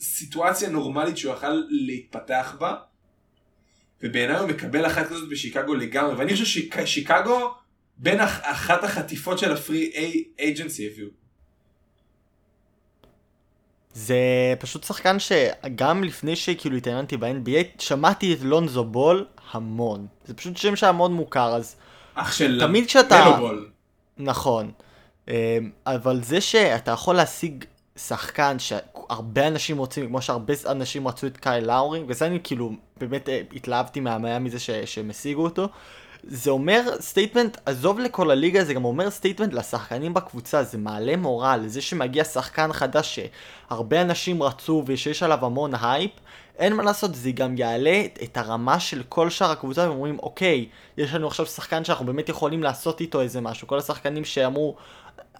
Speaker 2: סיטואציה נורמלית שהוא יכל להתפתח בה, ובעיניי הוא מקבל אחת כזאת בשיקגו לגמרי, ואני חושב ששיקגו בין אחת החטיפות של הפרי אייג'נסי הביאו.
Speaker 1: זה פשוט שחקן שגם לפני שכאילו התעניינתי ב-NBA, שמעתי את לונזו בול המון. זה פשוט שם שהמון מוכר, אז...
Speaker 2: אח של
Speaker 1: תמיד כשאתה...
Speaker 2: מלו בול.
Speaker 1: נכון. אמ, אבל זה שאתה יכול להשיג שחקן שהרבה אנשים רוצים, כמו שהרבה אנשים רצו את קייל לאורי, וזה אני כאילו באמת אה, התלהבתי מהמאה מזה שהם השיגו אותו. זה אומר statement, עזוב לכל הליגה, זה גם אומר statement לשחקנים בקבוצה, זה מעלה מורל, זה שמגיע שחקן חדש שהרבה אנשים רצו ושיש עליו המון הייפ, אין מה לעשות, זה גם יעלה את הרמה של כל שאר הקבוצה ואומרים, אוקיי, יש לנו עכשיו שחקן שאנחנו באמת יכולים לעשות איתו איזה משהו, כל השחקנים שאמרו,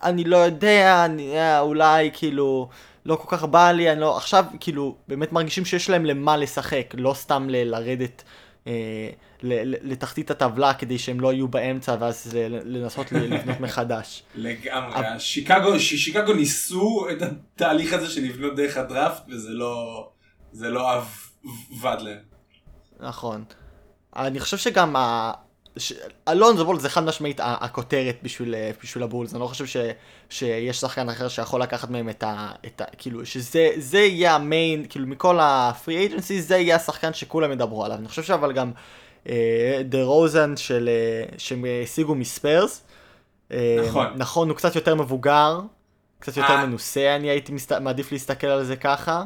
Speaker 1: אני לא יודע, אני, אה, אולי כאילו, לא כל כך בא לי, אני לא, עכשיו כאילו, באמת מרגישים שיש להם למה לשחק, לא סתם לרדת. אה, לתחתית הטבלה כדי שהם לא יהיו באמצע ואז לנסות לבנות מחדש.
Speaker 2: לגמרי, שיקגו, שיקגו ניסו את התהליך הזה של לבנות דרך הדראפט וזה לא, זה לא עבד להם.
Speaker 1: נכון. אני חושב שגם אלון זבול זה חד משמעית הכותרת בשביל, בשביל הבולס, אני לא חושב ש, שיש שחקן אחר שיכול לקחת מהם את ה... את ה כאילו, שזה יהיה המיין, כאילו מכל הפרי אייג'נסי זה יהיה השחקן שכולם ידברו עליו. אני חושב שאבל גם דה uh, רוזן של... uh, שהם השיגו מספיירס.
Speaker 2: אה, נכון.
Speaker 1: נכון, הוא קצת יותר מבוגר, קצת יותר אה. מנוסה, אני הייתי מסת... מעדיף להסתכל על זה ככה.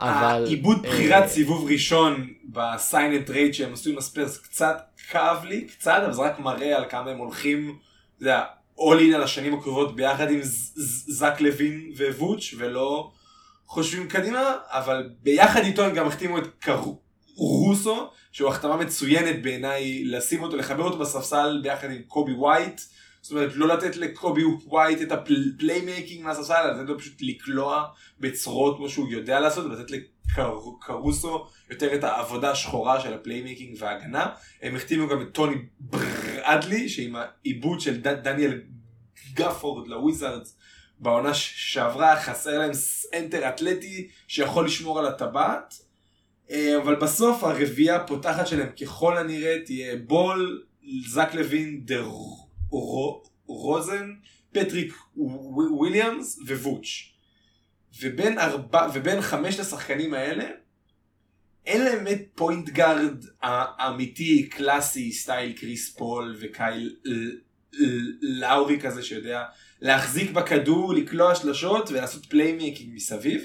Speaker 2: אבל... האיבוד בחירת uh, סיבוב ראשון ב sign and trade שהם עשו עם הספרס קצת כאב לי, קצת, אבל זה רק מראה על כמה הם הולכים, אתה יודע, all in על השנים הקרובות ביחד עם זק לוין ווצ' ולא חושבים קדימה, אבל ביחד איתו הם גם החתימו את קרו. רוסו, שהוא החתמה מצוינת בעיניי לשים אותו, לחבר אותו בספסל ביחד עם קובי ווייט. זאת אומרת, לא לתת לקובי ווייט את ה playmaking מהספסל, לתת לו פשוט לקלוע בצרורות כמו שהוא יודע לעשות, ולתת לקרוסו יותר את העבודה השחורה של ה playmaking וההגנה. הם החתימו גם את טוני ברדלי, שעם האיבוד של דניאל גפורד לוויזארדס בעונה שעברה, חסר להם סנטר אתלטי שיכול לשמור על הטבעת. אה, אבל בסוף הרביעייה הפותחת שלהם ככל הנראה תהיה בול, זק לוין, דר רוזן, פטריק וויליאמס ווץ'. ובין, ארבע, ובין חמשת השחקנים האלה, אין להם באמת point guard אמיתי, קלאסי, סטייל קריס פול וקייל לאורי כזה שיודע להחזיק בכדור, לקלוע שלשות ולעשות playmaking מסביב.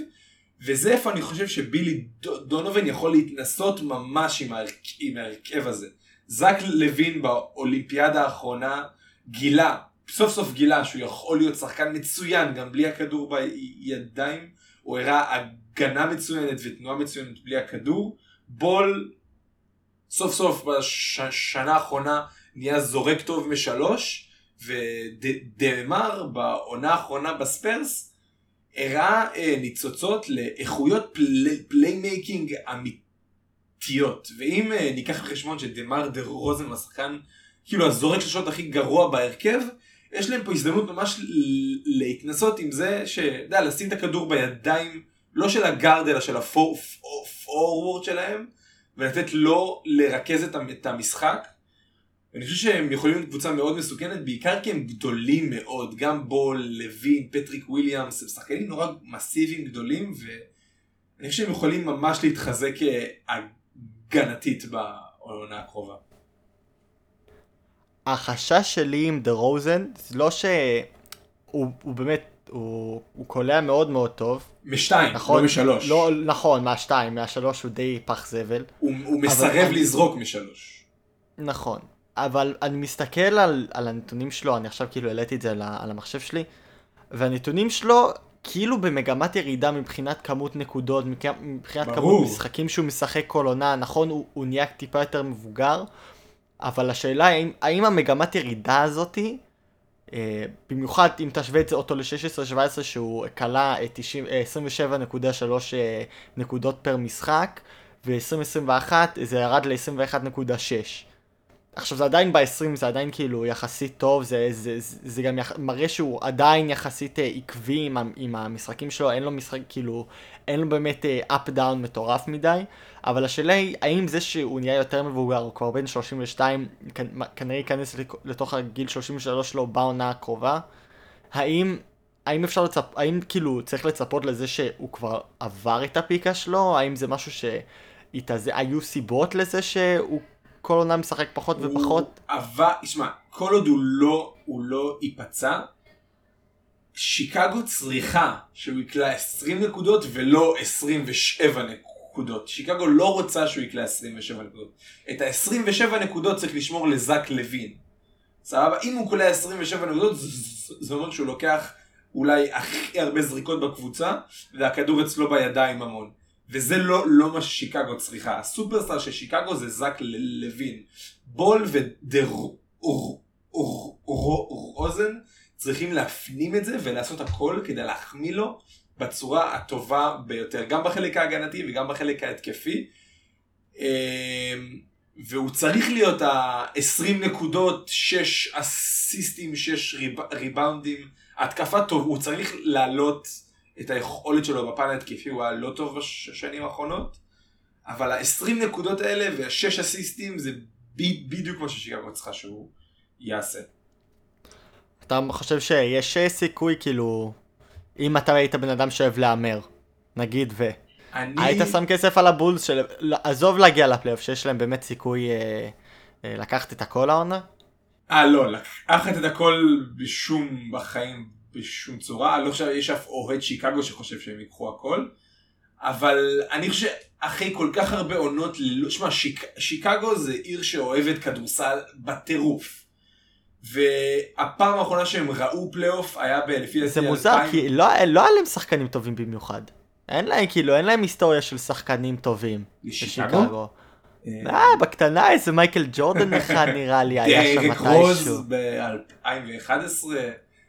Speaker 2: וזה איפה אני חושב שבילי דונובן יכול להתנסות ממש. עם ההרכב הזה. זק לוין באולימפיאדה האחרונה גילה, סוף סוף גילה שהוא יכול להיות שחקן מצוין גם בלי הכדור בידיים. הוא הראה הגנה מצוינת ותנועה מצוינת בלי הכדור. בול סוף סוף בשנה האחרונה נהיה זורק טוב משלוש. ודמר בעונה האחרונה בספרס הראה אה, ניצוצות לאיכויות play, playmaking אמיתיות. ואם אה, ניקח בחשבון שדמר דה רוזן הוא השחקן, כאילו הזורק שלשות הכי גרוע בהרכב, יש להם פה הזדמנות ממש להתנסות עם זה, שאתה לשים את הכדור בידיים, לא של הגארד אלא של הפורוורד שלהם, ולתת לו לרכז את המשחק. אני חושב שהם יכולים להיות קבוצה מאוד מסוכנת, בעיקר כי הם גדולים מאוד, גם בול, לוין, פטריק וויליאמס, הם שחקנים נורא מסיביים גדולים, ואני חושב שהם יכולים ממש להתחזק הגנתית בעונה הקרובה.
Speaker 1: החשש שלי עם דה רוזן, זה לא שהוא הוא באמת, הוא, הוא קולע מאוד מאוד טוב.
Speaker 2: משתיים, נכון, לא משלוש.
Speaker 1: לא, נכון, מהשתיים, מהשלוש הוא די פח זבל.
Speaker 2: הוא, הוא מסרב אבל... לזרוק משלוש.
Speaker 1: נכון, אבל אני מסתכל על, על הנתונים שלו, אני עכשיו כאילו העליתי את זה על, על המחשב שלי, והנתונים שלו כאילו במגמת ירידה מבחינת כמות נקודות, מבחינת ברור. כמות משחקים שהוא משחק כל עונה, נכון, הוא, הוא נהיה טיפה יותר מבוגר, אבל השאלה האם, האם המגמת ירידה הזאתי, אה, במיוחד אם תשווה את זה אותו ל-16-17 שהוא כלה 27.3 אה, נקודות פר משחק, ו-2021 זה ירד ל-21.6. עכשיו זה עדיין ב-20, זה עדיין כאילו יחסית טוב, זה, זה, זה, זה גם יח... מראה שהוא עדיין יחסית אה, עקבי עם, עם המשחקים שלו, אין לו משחק, כאילו, אין לו באמת uh, דאון מטורף מדי, אבל השאלה היא, האם זה שהוא נהיה יותר מבוגר, הוא כבר בן 32, כנראה ייכנס לתוך הגיל 33 שלו בעונה הקרובה, האם, האם אפשר לצפ... האם כאילו צריך לצפות לזה שהוא כבר עבר את הפיקה שלו, האם זה משהו ש... התאזן, היו סיבות לזה שהוא כל עונה משחק פחות הוא ופחות?
Speaker 2: אבל, תשמע, כל עוד הוא לא, הוא לא ייפצע, שיקגו צריכה שהוא יקלע 20 נקודות ולא 27 נקודות. שיקגו לא רוצה שהוא יקלע 27 נקודות. את ה-27 נקודות צריך לשמור לזק לוין. סבבה? אם הוא קולע 27 נקודות, זה אומר שהוא לוקח אולי הכי הרבה זריקות בקבוצה, והכדור אצלו בידיים המון. וזה לא, לא מה ששיקגו צריכה. הסופרסטאר של שיקגו זה זק לוין. בול ודר רוזן צריכים להפנים את זה ולעשות הכל כדי להחמיא לו בצורה הטובה ביותר. גם בחלק ההגנתי וגם בחלק ההתקפי. אמ, והוא צריך להיות ה-20 נקודות, 6 אסיסטים, 6 ריבאונדים. התקפה טוב, הוא צריך לעלות. את היכולת שלו בפן ההתקפי הוא היה לא טוב בשנים האחרונות, אבל ה-20 נקודות האלה וה-6 אסיסטים זה ב- בדיוק מה ששיקגו צריכה שהוא יעשה.
Speaker 1: אתה חושב שיש סיכוי כאילו, אם אתה היית בן אדם שאוהב להמר, נגיד ו... אני... היית שם כסף על הבולס של... עזוב להגיע לפלייאוף, שיש להם באמת סיכוי אה, אה, לקחת את הכל העונה?
Speaker 2: אה לא, לקחת את הכל בשום בחיים בשום צורה, אני לא חושב שיש אף אוהד שיקגו שחושב שהם ייקחו הכל, אבל אני חושב שאחרי כל כך הרבה עונות, שמע, שיק, שיקגו זה עיר שאוהבת כדורסל בטירוף. והפעם האחרונה שהם ראו פלייאוף היה לפי
Speaker 1: זה מוזר, 2000... כי לא, לא היה להם שחקנים טובים במיוחד. אין להם, כאילו, אין להם היסטוריה של שחקנים טובים.
Speaker 2: לשיקגו?
Speaker 1: אה, בקטנה איזה מייקל ג'ורדן אחד נראה לי היה שם מתישהו. דרק רוז
Speaker 2: ב-2011.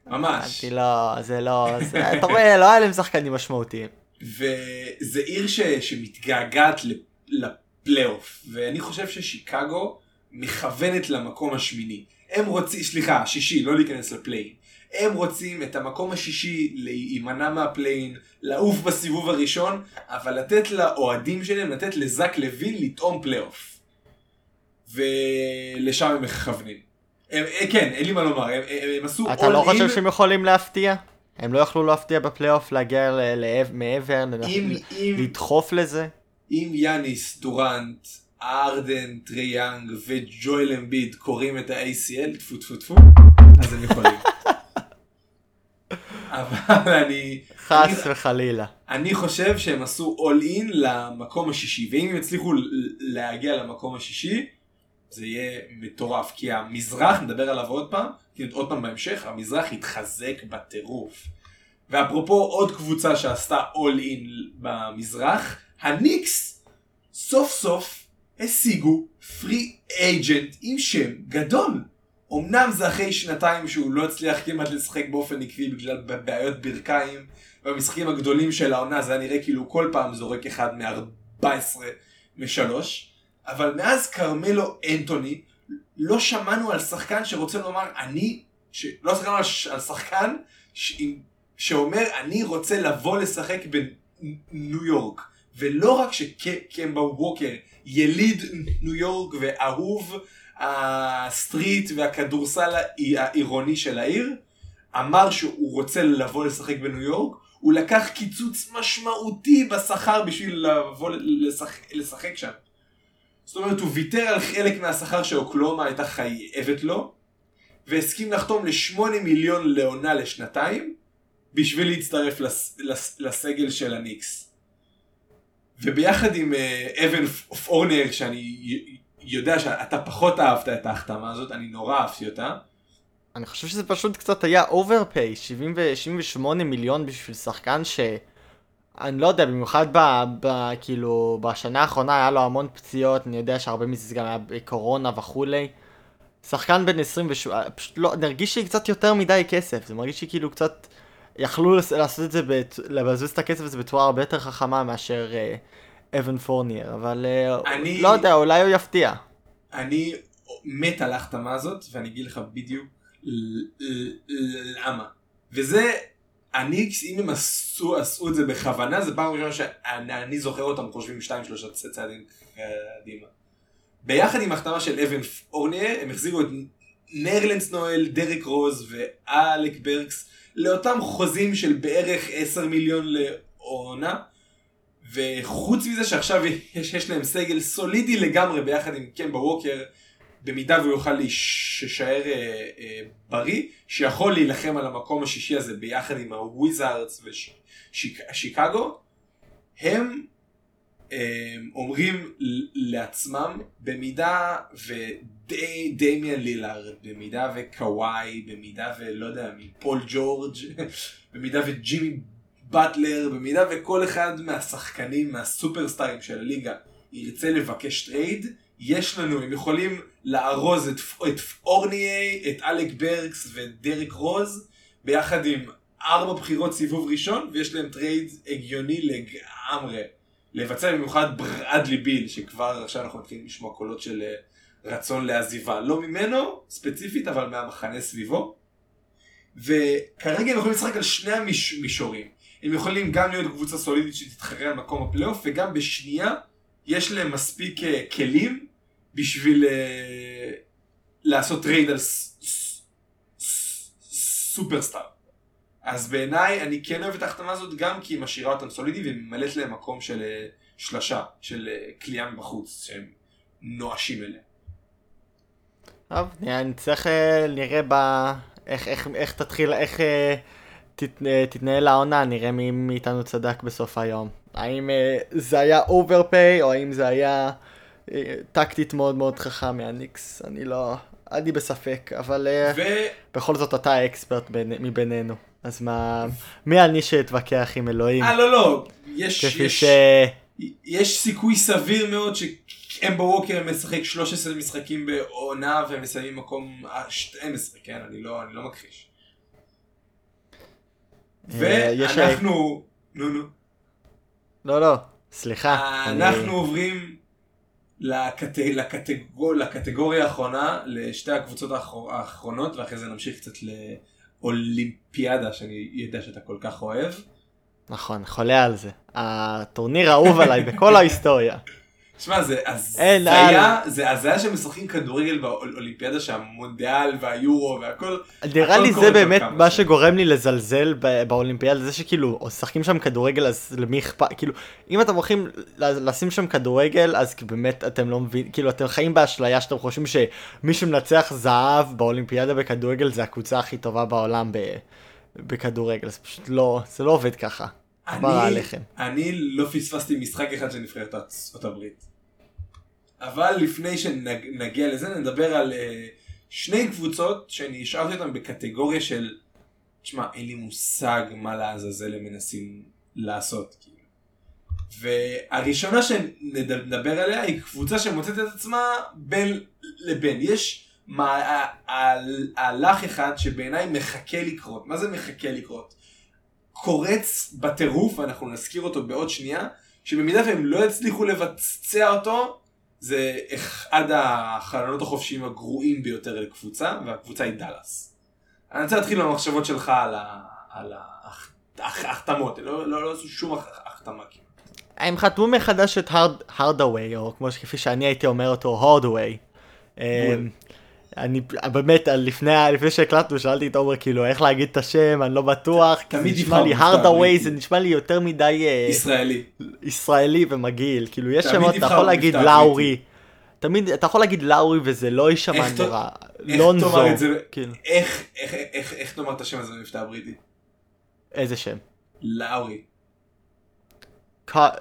Speaker 2: ממש.
Speaker 1: לא, זה לא, זה, אתה רואה, לא היה להם שחקנים משמעותיים.
Speaker 2: וזה עיר ש, שמתגעגעת לפלייאוף, ואני חושב ששיקגו מכוונת למקום השמיני. הם רוצים, סליחה, השישי, לא להיכנס ל play-in. הם רוצים את המקום השישי להימנע מה play-in, לעוף בסיבוב הראשון, אבל לתת לאוהדים שלהם, לתת לזק לוין לטעום פלייאוף. ולשם הם מכוונים. הם, אה, כן, אין לי מה לומר, הם, הם עשו
Speaker 1: אתה לא חושב שהם יכולים להפתיע? הם לא יכלו להפתיע בפלייאוף, להגיע מעבר, לדחוף לזה?
Speaker 2: אם יאניס, דורנט, הארדן, טריי יאנג וג'ואל אמביד קורעים את ה-ACL, טפו טפו טפו, אז הם יכולים. אבל אני...
Speaker 1: חס וחלילה.
Speaker 2: אני חושב שהם עשו all in למקום השישי, ואם הם יצליחו להגיע למקום השישי, זה יהיה מטורף, כי המזרח, נדבר עליו עוד פעם, עוד פעם בהמשך, המזרח יתחזק בטירוף. ואפרופו עוד קבוצה שעשתה אול אין במזרח, הניקס סוף סוף השיגו פרי אייג'נט עם שם גדול. אמנם זה אחרי שנתיים שהוא לא הצליח כמעט לשחק באופן עקבי בגלל בעיות ברכיים, במשחקים הגדולים של העונה זה היה נראה כאילו כל פעם זורק אחד מ-14 משלוש. אבל מאז כרמלו אנטוני לא שמענו על שחקן שרוצה לומר אני, ש... לא שמענו על, ש... על שחקן ש... שאומר אני רוצה לבוא לשחק בניו יורק ולא רק שקמבה ווקר יליד ניו יורק ואהוב הסטריט והכדורסל העירוני של העיר אמר שהוא רוצה לבוא לשחק בניו יורק הוא לקח קיצוץ משמעותי בשכר בשביל לבוא לשחק, לשחק שם זאת אומרת, הוא ויתר על חלק מהשכר שאוקלהומה הייתה חייבת לו, והסכים לחתום לשמונה מיליון לעונה לשנתיים, בשביל להצטרף לס, לס, לסגל של הניקס. וביחד עם אה, אוון פורנייה, שאני יודע שאתה פחות אהבת את ההחתמה הזאת, אני נורא אהבתי אותה.
Speaker 1: אני חושב שזה פשוט קצת היה overpay, 78 מיליון בשביל שחקן ש... אני לא יודע, במיוחד ב, ב, כאילו, בשנה האחרונה היה לו המון פציעות, אני יודע שהרבה מזה זה גם היה בקורונה וכולי. שחקן בן 28, פשוט לא, נרגיש לי קצת יותר מדי כסף, זה מרגיש לי כאילו קצת יכלו לעשות את זה, בת, לבזבז את הכסף הזה בצורה הרבה יותר חכמה מאשר uh, אבן פורניאר, אבל uh,
Speaker 2: אני...
Speaker 1: לא יודע, אולי הוא יפתיע.
Speaker 2: אני מת על ההחתמה הזאת, ואני אגיד לך בדיוק למה. וזה, אני, אם הם עשו, עשו את זה בכוונה, זה פעם ראשונה שאני זוכר אותם חושבים שתיים שלושה צעדים קדימה. ביחד עם החתמה של אבן פורניה, הם החזירו את נרלנס נואל, דרק רוז ואלק ברקס לאותם חוזים של בערך 10 מיליון לעונה. וחוץ מזה שעכשיו יש, יש להם סגל סולידי לגמרי ביחד עם קמבה ווקר, במידה והוא יוכל להישאר אה, אה, בריא, שיכול להילחם על המקום השישי הזה ביחד עם הוויזארדס ושיקגו, הם אה, אומרים לעצמם, במידה ודמיאן לילארד, במידה וקוואי, במידה ולא יודע מי, פול ג'ורג', במידה וג'ימי באטלר, במידה וכל אחד מהשחקנים, מהסופרסטארים של הליגה ירצה לבקש טרייד, יש לנו, הם יכולים לארוז את, את פורנייה, את אלק בורקס ודרק רוז, ביחד עם ארבע בחירות סיבוב ראשון, ויש להם טרייד הגיוני לגמרי. לבצע במיוחד ברדלי ביל, שכבר עכשיו אנחנו מתחילים לשמוע קולות של אה, רצון לעזיבה. לא ממנו, ספציפית, אבל מהמחנה סביבו. וכרגע הם יכולים לשחק על שני המישורים. הם יכולים גם להיות קבוצה סולידית שתתחרה על מקום הפלייאוף, וגם בשנייה יש להם מספיק אה, כלים בשביל אה, לעשות טרייד על סופרסטאר. אז בעיניי אני כן אוהב את ההחתמה הזאת גם כי היא משאירה אותם סולידי וממלאת להם מקום של אה, שלשה, של קליעה מבחוץ, שהם נואשים אליה.
Speaker 1: טוב, נצטרך נראה ב... איך, איך, איך תתחיל, איך תת, תתנהל העונה, נראה מי מאיתנו צדק בסוף היום. האם זה היה overpay או האם זה היה טקטית מאוד מאוד חכם מהניקס, אני לא, אני בספק, אבל אה, ו... בכל זאת אתה ה expert בין, מבינינו, אז מה, מי אני שאתווכח עם אלוהים?
Speaker 2: אה לא לא, יש, יש, ש... יש סיכוי סביר מאוד שקמבה ווקר משחק 13 משחקים בעונה והם מסיימים מקום 12, כן, אני לא, אני לא מכחיש. אה, ואנחנו, נו נו.
Speaker 1: לא לא, סליחה.
Speaker 2: אנחנו. עוברים לקט... לקטגור... לקטגוריה האחרונה, לשתי הקבוצות האחרונות, ואחרי זה נמשיך קצת לאולימפיאדה, שאני יודע שאתה כל כך אוהב.
Speaker 1: נכון, חולה על זה. הטורניר האהוב עליי בכל ההיסטוריה.
Speaker 2: שמע, זה הזיה, זה הזיה שהם משחקים כדורגל באולימפיאדה שהמונדיאל והיורו והכל.
Speaker 1: נראה לי זה באמת מה שגורם לי לזלזל באולימפיאדה, זה שכאילו, משחקים שם כדורגל אז למי אכפת, כאילו, אם אתם הולכים לשים שם כדורגל אז באמת אתם לא מבינים, כאילו אתם חיים באשליה שאתם חושבים שמי שמנצח זהב באולימפיאדה בכדורגל זה הקבוצה הכי טובה בעולם בכדורגל, זה פשוט לא, זה לא עובד ככה.
Speaker 2: אני, אני לא פספסתי משחק אחד של נבחרת ארצות הברית. אבל לפני שנגיע לזה נדבר על uh, שני קבוצות שאני השארתי אותן בקטגוריה של, תשמע, אין לי מושג מה לעזאזל הם מנסים לעשות. כאילו. והראשונה שנדבר עליה היא קבוצה שמוצאת את עצמה בין לבין. יש מהלך אחד שבעיניי מחכה לקרות. מה זה מחכה לקרות? קורץ בטירוף, אנחנו נזכיר אותו בעוד שנייה, שבמידה והם לא יצליחו לבצע אותו, זה אחד החלונות החופשיים הגרועים ביותר לקבוצה, והקבוצה היא דאלאס. אני רוצה להתחיל במחשבות שלך על ההחתמות, לא, לא, לא עשו שום החתמה כמעט.
Speaker 1: הם חתמו מחדש את הרדווי, או כמו שכפי שאני הייתי אומר אותו, הורדווי. אני באמת, לפני, לפני שהקלטנו, שאלתי את עומר כאילו איך להגיד את השם, אני לא בטוח, כי זה נשמע לי הרדווי, זה נשמע לי יותר מדי...
Speaker 2: אה, ישראלי.
Speaker 1: ישראלי ומגעיל, כאילו יש שמות, אתה יכול להגיד לאורי, תמיד, אתה יכול להגיד לאורי וזה לא יישמע נורא, לונזו,
Speaker 2: כאילו. איך תאמר את השם הזה במבטא הבריטי?
Speaker 1: איזה שם?
Speaker 2: לאורי.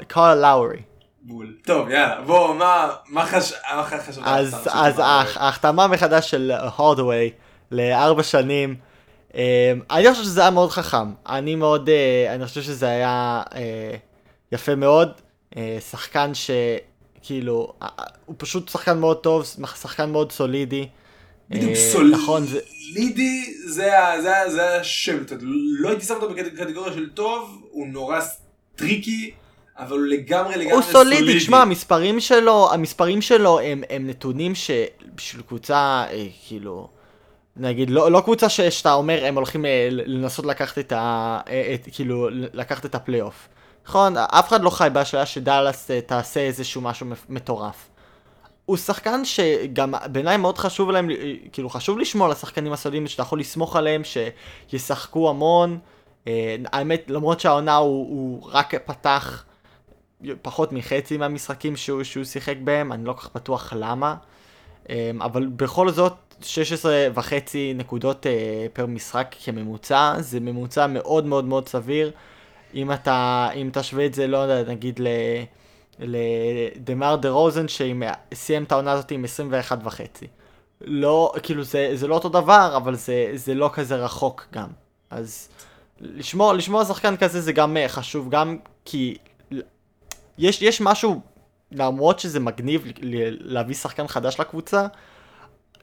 Speaker 1: קארל לאורי.
Speaker 2: בול. טוב, יאללה, בוא, מה, מה חש... מה חשבת?
Speaker 1: אז, אז ההחתמה מחדש של הורדווי לארבע שנים, אה, אני חושב שזה היה מאוד חכם. אני מאוד, אה, אני חושב שזה היה אה, יפה מאוד. שחקן שכאילו, הוא פשוט שחקן מאוד טוב, שחקן מאוד סולידי.
Speaker 2: בדיוק, סולידי נכון, זה... זה השם, לא הייתי שם אותו בקטגוריה של טוב, הוא נורא טריקי. אבל הוא לגמרי לגמרי
Speaker 1: הוא סולידי, תשמע, המספרים שלו, המספרים שלו הם, הם נתונים שבשביל קבוצה, אה, כאילו, נגיד, לא, לא קבוצה שאתה אומר, הם הולכים אה, לנסות לקחת את ה... אה, את, כאילו, לקחת את הפלייאוף. נכון? אף אחד לא חי באשליה שדאלאס אה, תעשה איזשהו משהו מטורף. הוא שחקן שגם בעיניי מאוד חשוב להם, אה, כאילו חשוב לשמור על השחקנים הסודיים שאתה יכול לסמוך עליהם, שישחקו המון. אה, האמת, למרות שהעונה הוא, הוא רק פתח פחות מחצי מהמשחקים שהוא, שהוא שיחק בהם, אני לא כל כך בטוח למה. אמ, אבל בכל זאת, 16 וחצי נקודות אה, פר משחק כממוצע, זה ממוצע מאוד מאוד מאוד סביר. אם אתה, אם תשווה את זה, לא יודע, נגיד ל... לדמר דה רוזן, שסיים את העונה הזאת עם 21 וחצי. לא, כאילו זה, זה לא אותו דבר, אבל זה, זה לא כזה רחוק גם. אז לשמור, לשמור על שחקן כזה זה גם אה, חשוב, גם כי יש, יש משהו, למרות שזה מגניב להביא שחקן חדש לקבוצה,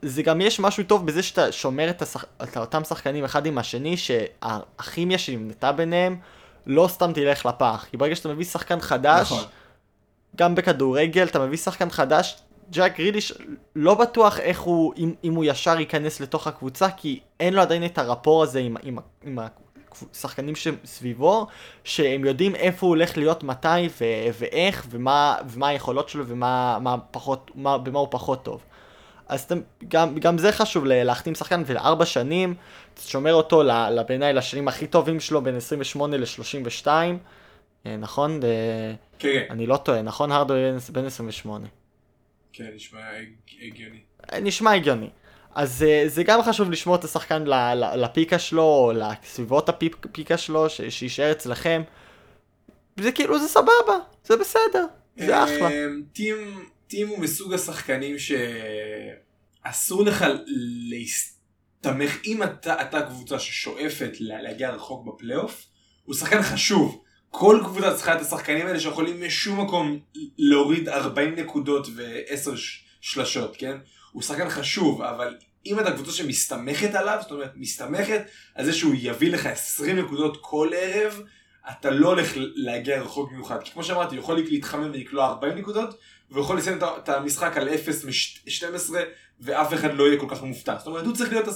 Speaker 1: זה גם יש משהו טוב בזה שאתה שומר את, השח... את אותם שחקנים אחד עם השני, שהכימיה שנמנתה ביניהם לא סתם תלך לפח. כי ברגע שאתה מביא שחקן חדש, נכון. גם בכדורגל אתה מביא שחקן חדש, ג'אק גריליש לא בטוח איך הוא, אם, אם הוא ישר ייכנס לתוך הקבוצה, כי אין לו עדיין את הרפור הזה עם, עם, עם, שחקנים שסביבו, שהם יודעים איפה הוא הולך להיות מתי ו- ואיך, ומה, ומה היכולות שלו ומה מה פחות, מה, במה הוא פחות טוב. אז אתם, גם, גם זה חשוב להחתים שחקן ולארבע שנים, אתה שומר אותו בעיניי לשנים הכי טובים שלו בין 28 ל-32, אה, נכון?
Speaker 2: כן, כן.
Speaker 1: אני לא טועה, נכון? הרדו בן 28.
Speaker 2: כן, נשמע הגיוני.
Speaker 1: נשמע הגיוני. אז אה, זה גם חשוב לשמור את השחקן לפיקה שלו, או לסביבות הפיקה שלו, שיישאר אצלכם. זה כאילו, זה סבבה, זה בסדר, זה אחלה.
Speaker 2: אמ, טים, טים הוא מסוג השחקנים שאסור לך להסתמך, אם אתה, אתה קבוצה ששואפת להגיע רחוק בפלייאוף, הוא שחקן חשוב. כל קבוצה צריכה את השחקנים האלה שיכולים משום מקום להוריד 40 נקודות ו-10 שלשות, כן? הוא שחקן חשוב, אבל אם אתה קבוצה שמסתמכת עליו, זאת אומרת מסתמכת על זה שהוא יביא לך 20 נקודות כל ערב, אתה לא הולך להגיע רחוק במיוחד. כי כמו שאמרתי, הוא יכול להתחמם ולקלוע 40 נקודות, והוא יכול לסיים את המשחק על 0 מ-12, ואף אחד לא יהיה כל כך מופתע. זאת אומרת, הוא צריך להיות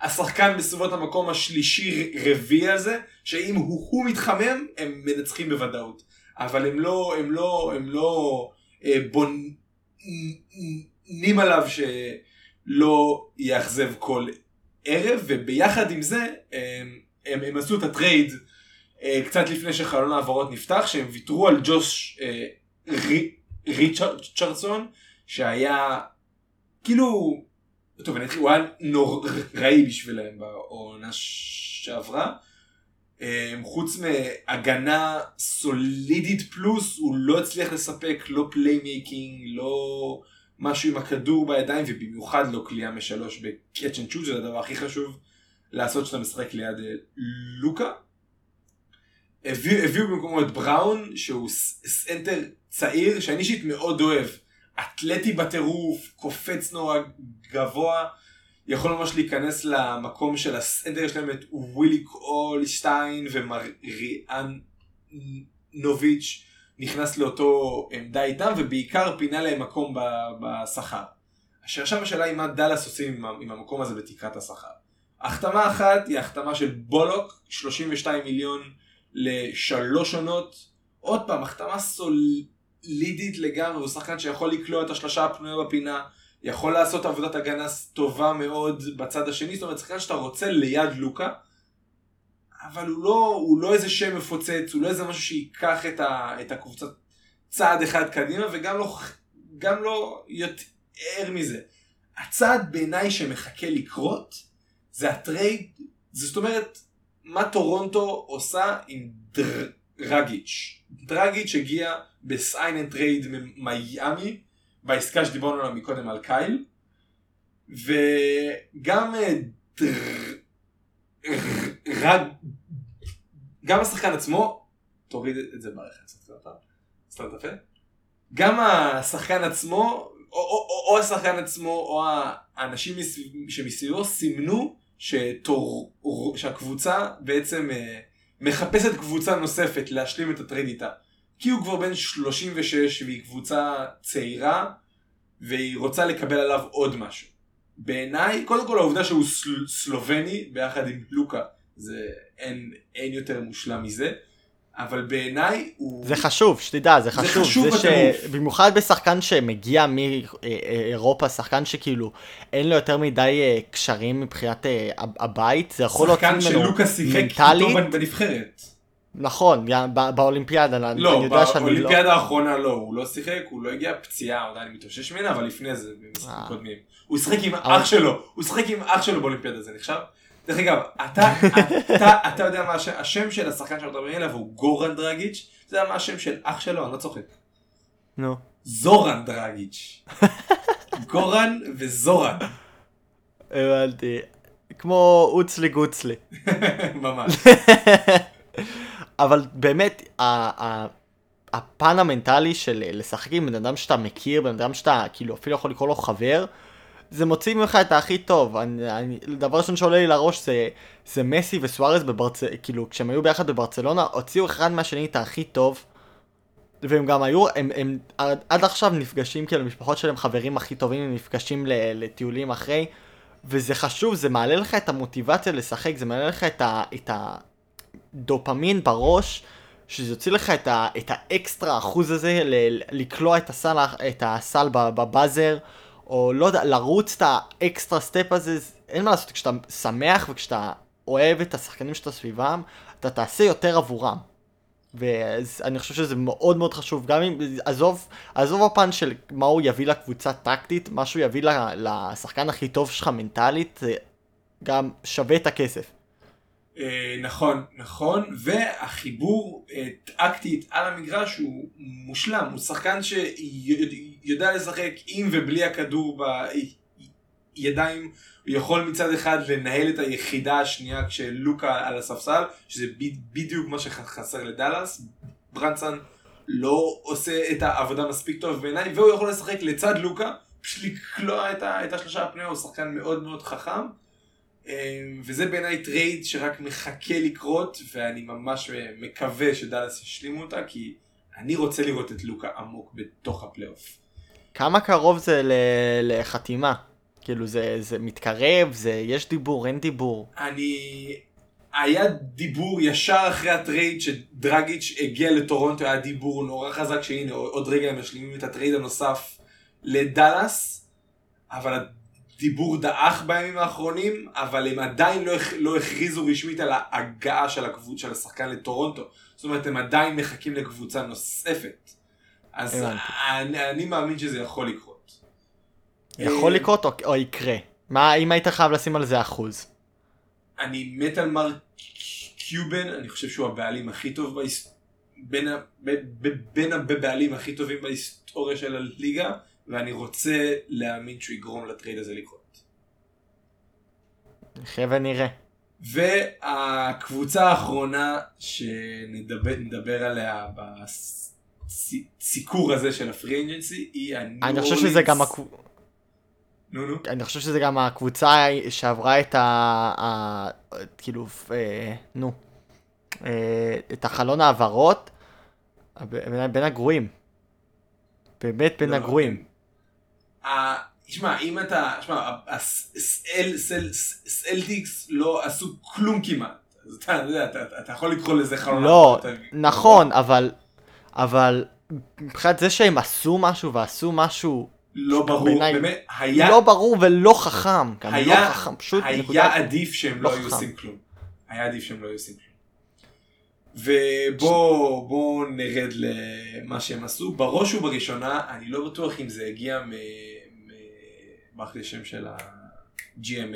Speaker 2: השחקן בסביבות המקום השלישי-רביעי הזה, שאם הוא, הוא מתחמם, הם מנצחים בוודאות. אבל הם לא, הם לא, הם לא אה, בונים עליו ש... לא יאכזב כל ערב, וביחד עם זה הם, הם, הם עשו את הטרייד אה, קצת לפני שחלון ההעברות נפתח, שהם ויתרו על ג'וש אה, ריצ'רדסון, שהיה כאילו, טוב אני אתחיל, הוא היה נוראי בשבילם בעונה שעברה. אה, חוץ מהגנה סולידית פלוס, הוא לא הצליח לספק לא playmaking, לא... משהו עם הכדור בידיים ובמיוחד לא קליעה משלוש ב catch and shoot, זה הדבר הכי חשוב לעשות כשאתה משחק ליד אה, לוקה. הביאו, הביאו במקומו את בראון שהוא סנטר צעיר שאני אישית מאוד אוהב. אתלטי בטירוף, קופץ נורא גבוה, יכול ממש להיכנס למקום של הסנטר, יש להם את ווילי קולשטיין ומריאנוביץ'. נכנס לאותו עמדה איתם ובעיקר פינה להם מקום בשכר. אשר עכשיו השאלה היא מה דאלאס עושים עם, המקום הזה בתקרת השכר. החתמה אחת היא החתמה של בולוק, 32 מיליון לשלוש עונות. עוד פעם, החתמה סולידית לגמרי, הוא שחקן שיכול לקלוע את השלושה הפנויה בפינה, יכול לעשות עבודת הגנה טובה מאוד בצד השני, זאת אומרת, שחקן שאתה רוצה ליד לוקה. אבל הוא לא, הוא לא איזה שם מפוצץ, הוא לא איזה משהו שייקח את, ה, את הקבוצה צעד אחד קדימה, וגם לא, גם לא יותר מזה. הצעד בעיניי שמחכה לקרות, זה הטרייד, זאת אומרת, מה טורונטו עושה עם דר, דרגיץ'. דרגיץ' הגיע ב sign and trade ממיאמי, בעסקה שדיברנו עליה מקודם על קייל, וגם אה, דר... רג... גם השחקן עצמו, תוריד את זה בערך, סתם את הפה, גם השחקן עצמו, או, או, או, או השחקן עצמו, או האנשים שמסביבו סימנו שתור, שהקבוצה בעצם אה, מחפשת קבוצה נוספת להשלים את הטרייד איתה. כי הוא כבר בן 36 והיא קבוצה צעירה והיא רוצה לקבל עליו עוד משהו. בעיניי, קודם כל העובדה שהוא סל, סלובני ביחד עם לוקה, זה אין, אין יותר מושלם מזה. אבל בעיניי הוא...
Speaker 1: זה חשוב, שתדע, זה חשוב.
Speaker 2: זה חשוב
Speaker 1: זה ש... במיוחד בשחקן שמגיע מאירופה, שחקן שכאילו אין לו יותר מדי אה, קשרים מבחינת אה, הבית, זה יכול
Speaker 2: להוציא ממנו מנטלית. שחקן שלוקה שיחק איתו בנבחרת.
Speaker 1: נכון, באולימפיאדה,
Speaker 2: לא, אני יודע שאני לא... באולימפיאדה האחרונה לא, הוא לא שיחק, הוא לא הגיע פציעה, הוא עדיין מתאושש ממנה, אבל לפני זה, במשחקים אה. קודמים. הוא שיחק עם אח שלו, הוא שיחק עם אח שלו באולימפיאדה, זה נחשב? דרך אגב, אתה, אתה, אתה יודע מה השם, השם של השחקן שאנחנו מדברים עליו הוא גורן דרגיץ', אתה יודע מה השם של אח שלו? אני לא צוחק.
Speaker 1: נו.
Speaker 2: זורן דרגיץ'. גורן וזורן.
Speaker 1: הבנתי. כמו אוצלי גוצלי.
Speaker 2: ממש.
Speaker 1: אבל באמת, הפן המנטלי של לשחק עם בן אדם שאתה מכיר, בן אדם שאתה כאילו אפילו יכול לקרוא לו חבר, זה מוציא ממך את הכי טוב. אני, אני, דבר ראשון שעולה לי לראש זה, זה מסי וסוארז בברצלונה, כאילו כשהם היו ביחד בברצלונה, הוציאו אחד מהשני את הכי טוב. והם גם היו, הם, הם עד, עד עכשיו נפגשים, כאילו משפחות שלהם חברים הכי טובים, הם נפגשים לטיולים אחרי. וזה חשוב, זה מעלה לך את המוטיבציה לשחק, זה מעלה לך את, ה, את הדופמין בראש, שזה יוציא לך את, ה, את האקסטרה אחוז הזה ל, לקלוע את הסל, את הסל ב buzzer. או לא יודע, לרוץ את ה extra step הזה, אין מה לעשות, כשאתה שמח וכשאתה אוהב את השחקנים שאתה סביבם, אתה תעשה יותר עבורם. ואני חושב שזה מאוד מאוד חשוב, גם אם, עזוב, עזוב הפן של מה הוא יביא לקבוצה טקטית, מה שהוא יביא לשחקן הכי טוב שלך מנטלית, זה גם שווה את הכסף.
Speaker 2: אה, נכון, נכון, והחיבור אה, טקטית על המגרש הוא מושלם, הוא שחקן שיודע לשחק עם ובלי הכדור בידיים, הוא יכול מצד אחד לנהל את היחידה השנייה כשלוקה על הספסל, שזה בדיוק מה שחסר לדאלאס, ברנסון לא עושה את העבודה מספיק טוב בעיניי, והוא יכול לשחק לצד לוקה, פשוט לקלוע את השלושה הפנויה, הוא שחקן מאוד מאוד חכם. אמ, וזה בעיניי טרייד שרק מחכה לקרות, ואני ממש מקווה שדאלאס ישלימו אותה, כי אני רוצה לראות את לוקה עמוק בתוך הפלייאוף.
Speaker 1: כמה קרוב זה לחתימה? כאילו זה, זה מתקרב, זה יש דיבור, אין דיבור.
Speaker 2: אני... היה דיבור ישר אחרי הטרייד שדרגיץ' הגיע לטורונטו, היה דיבור נורא חזק שהנה עוד רגע הם משלימים את הטרייד הנוסף לדאלאס, אבל דיבור דעך בימים האחרונים, אבל הם עדיין לא, לא הכריזו רשמית על ההגעה של, הקבוצ, של השחקן לטורונטו. זאת אומרת, הם עדיין מחכים לקבוצה נוספת. אז אני, אני מאמין שזה יכול לקרות.
Speaker 1: יכול לקרות או, או יקרה? מה, אם היית חייב לשים על זה אחוז?
Speaker 2: אני מת על מרק קיובן, אני חושב שהוא הבעלים הכי טוב בהיסטוריה. בין, בין הבעלים הכי טובים בהיסטוריה של הליגה. ואני רוצה להאמין שהוא יגרום לטרייד הזה לקרות.
Speaker 1: נחיה ונראה.
Speaker 2: והקבוצה האחרונה שנדבר עליה בסיקור הזה של הפרי אינג'נסי היא הניו
Speaker 1: אני חושב שזה גם. נו נו. אני חושב שזה גם הקבוצה שעברה את ה... כאילו, אה, נו, אה, את החלון העברות בין הגרועים. באמת בין לא, הגרועים.
Speaker 2: תשמע, אם אתה, תשמע, סלטיקס לא עשו כלום כמעט. אז אתה יודע, אתה יכול לקרוא לזה חלון.
Speaker 1: לא, נכון, אבל, אבל מבחינת זה שהם עשו משהו ועשו משהו
Speaker 2: לא ברור, באמת, היה...
Speaker 1: לא ברור ולא חכם. גם היה, לא חכם, פשוט
Speaker 2: היה עדיף שהם לא, לא היו עושים כלום. היה עדיף שהם לא היו עושים כלום. ובואו נרד למה שהם עשו. בראש ובראשונה, אני לא בטוח אם זה הגיע מ... ברח לי שם של ה-GM,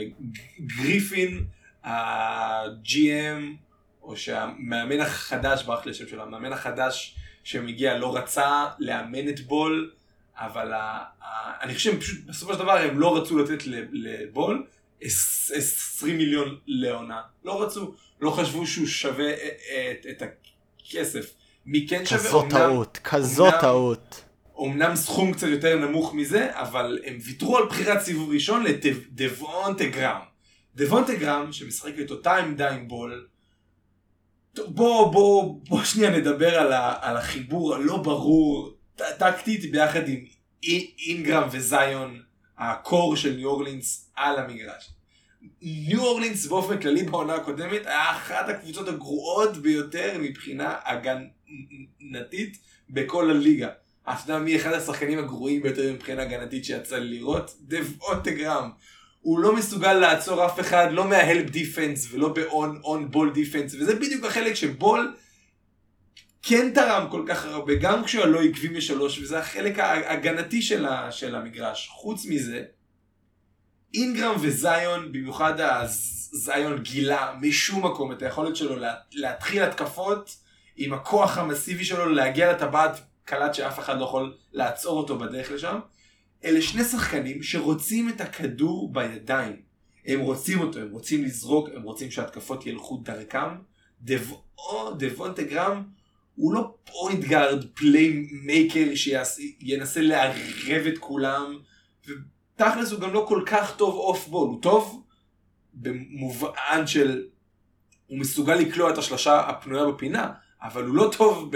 Speaker 2: גריפין, ה-GM, או שהמאמן החדש, ברח לי השם שלו, המאמן החדש שמגיע לא רצה לאמן את בול, אבל ה, ה, אני חושב פשוט בסופו של דבר הם לא רצו לתת לבול 20 מיליון לעונה, לא רצו, לא חשבו שהוא שווה את, את הכסף. מי כן שווה?
Speaker 1: כזאת טעות, כזאת טעות.
Speaker 2: אמנם סכום קצת יותר נמוך מזה, אבל הם ויתרו על בחירת סיבוב ראשון לדבונטה גראם. דבונטה גראם, שמשחק את אותה עמדה עם בול, בוא, בוא, בוא שנייה נדבר על, ה, על החיבור הלא ברור, טקטית ביחד עם אינגרם וזיון, הקור של ניו אורלינס על המגרש. ניו אורלינס באופן כללי בעונה הקודמת היה אחת הקבוצות הגרועות ביותר מבחינה הגנתית בכל הליגה. אתה יודע מי אחד השחקנים הגרועים ביותר מבחינה הגנתית שיצא לי לראות? דבונטגרם. הוא לא מסוגל לעצור אף אחד, לא מההלפ דיפנס ולא ב-on בול דיפנס, וזה בדיוק החלק שבול כן תרם כל כך הרבה, גם כשהוא לא עקבי משלוש, וזה החלק ההגנתי של, ה, של המגרש. חוץ מזה, אינגרם וזיון, במיוחד הזיון גילה משום מקום את היכולת שלו לה, להתחיל התקפות עם הכוח המסיבי שלו להגיע לטבעת כמעט שאף אחד לא יכול לעצור אותו בדרך לשם. אלה שני שחקנים שרוצים את הכדור בידיים. הם רוצים אותו, הם רוצים לזרוק, הם רוצים שהתקפות ילכו דרכם. דבונטה גרם הוא לא point guard playmaker שינסה לערב את כולם. ותכלס הוא גם לא כל כך טוב off ball, הוא טוב במובן של הוא מסוגל לקלוע את השלושה הפנויה בפינה, אבל הוא לא טוב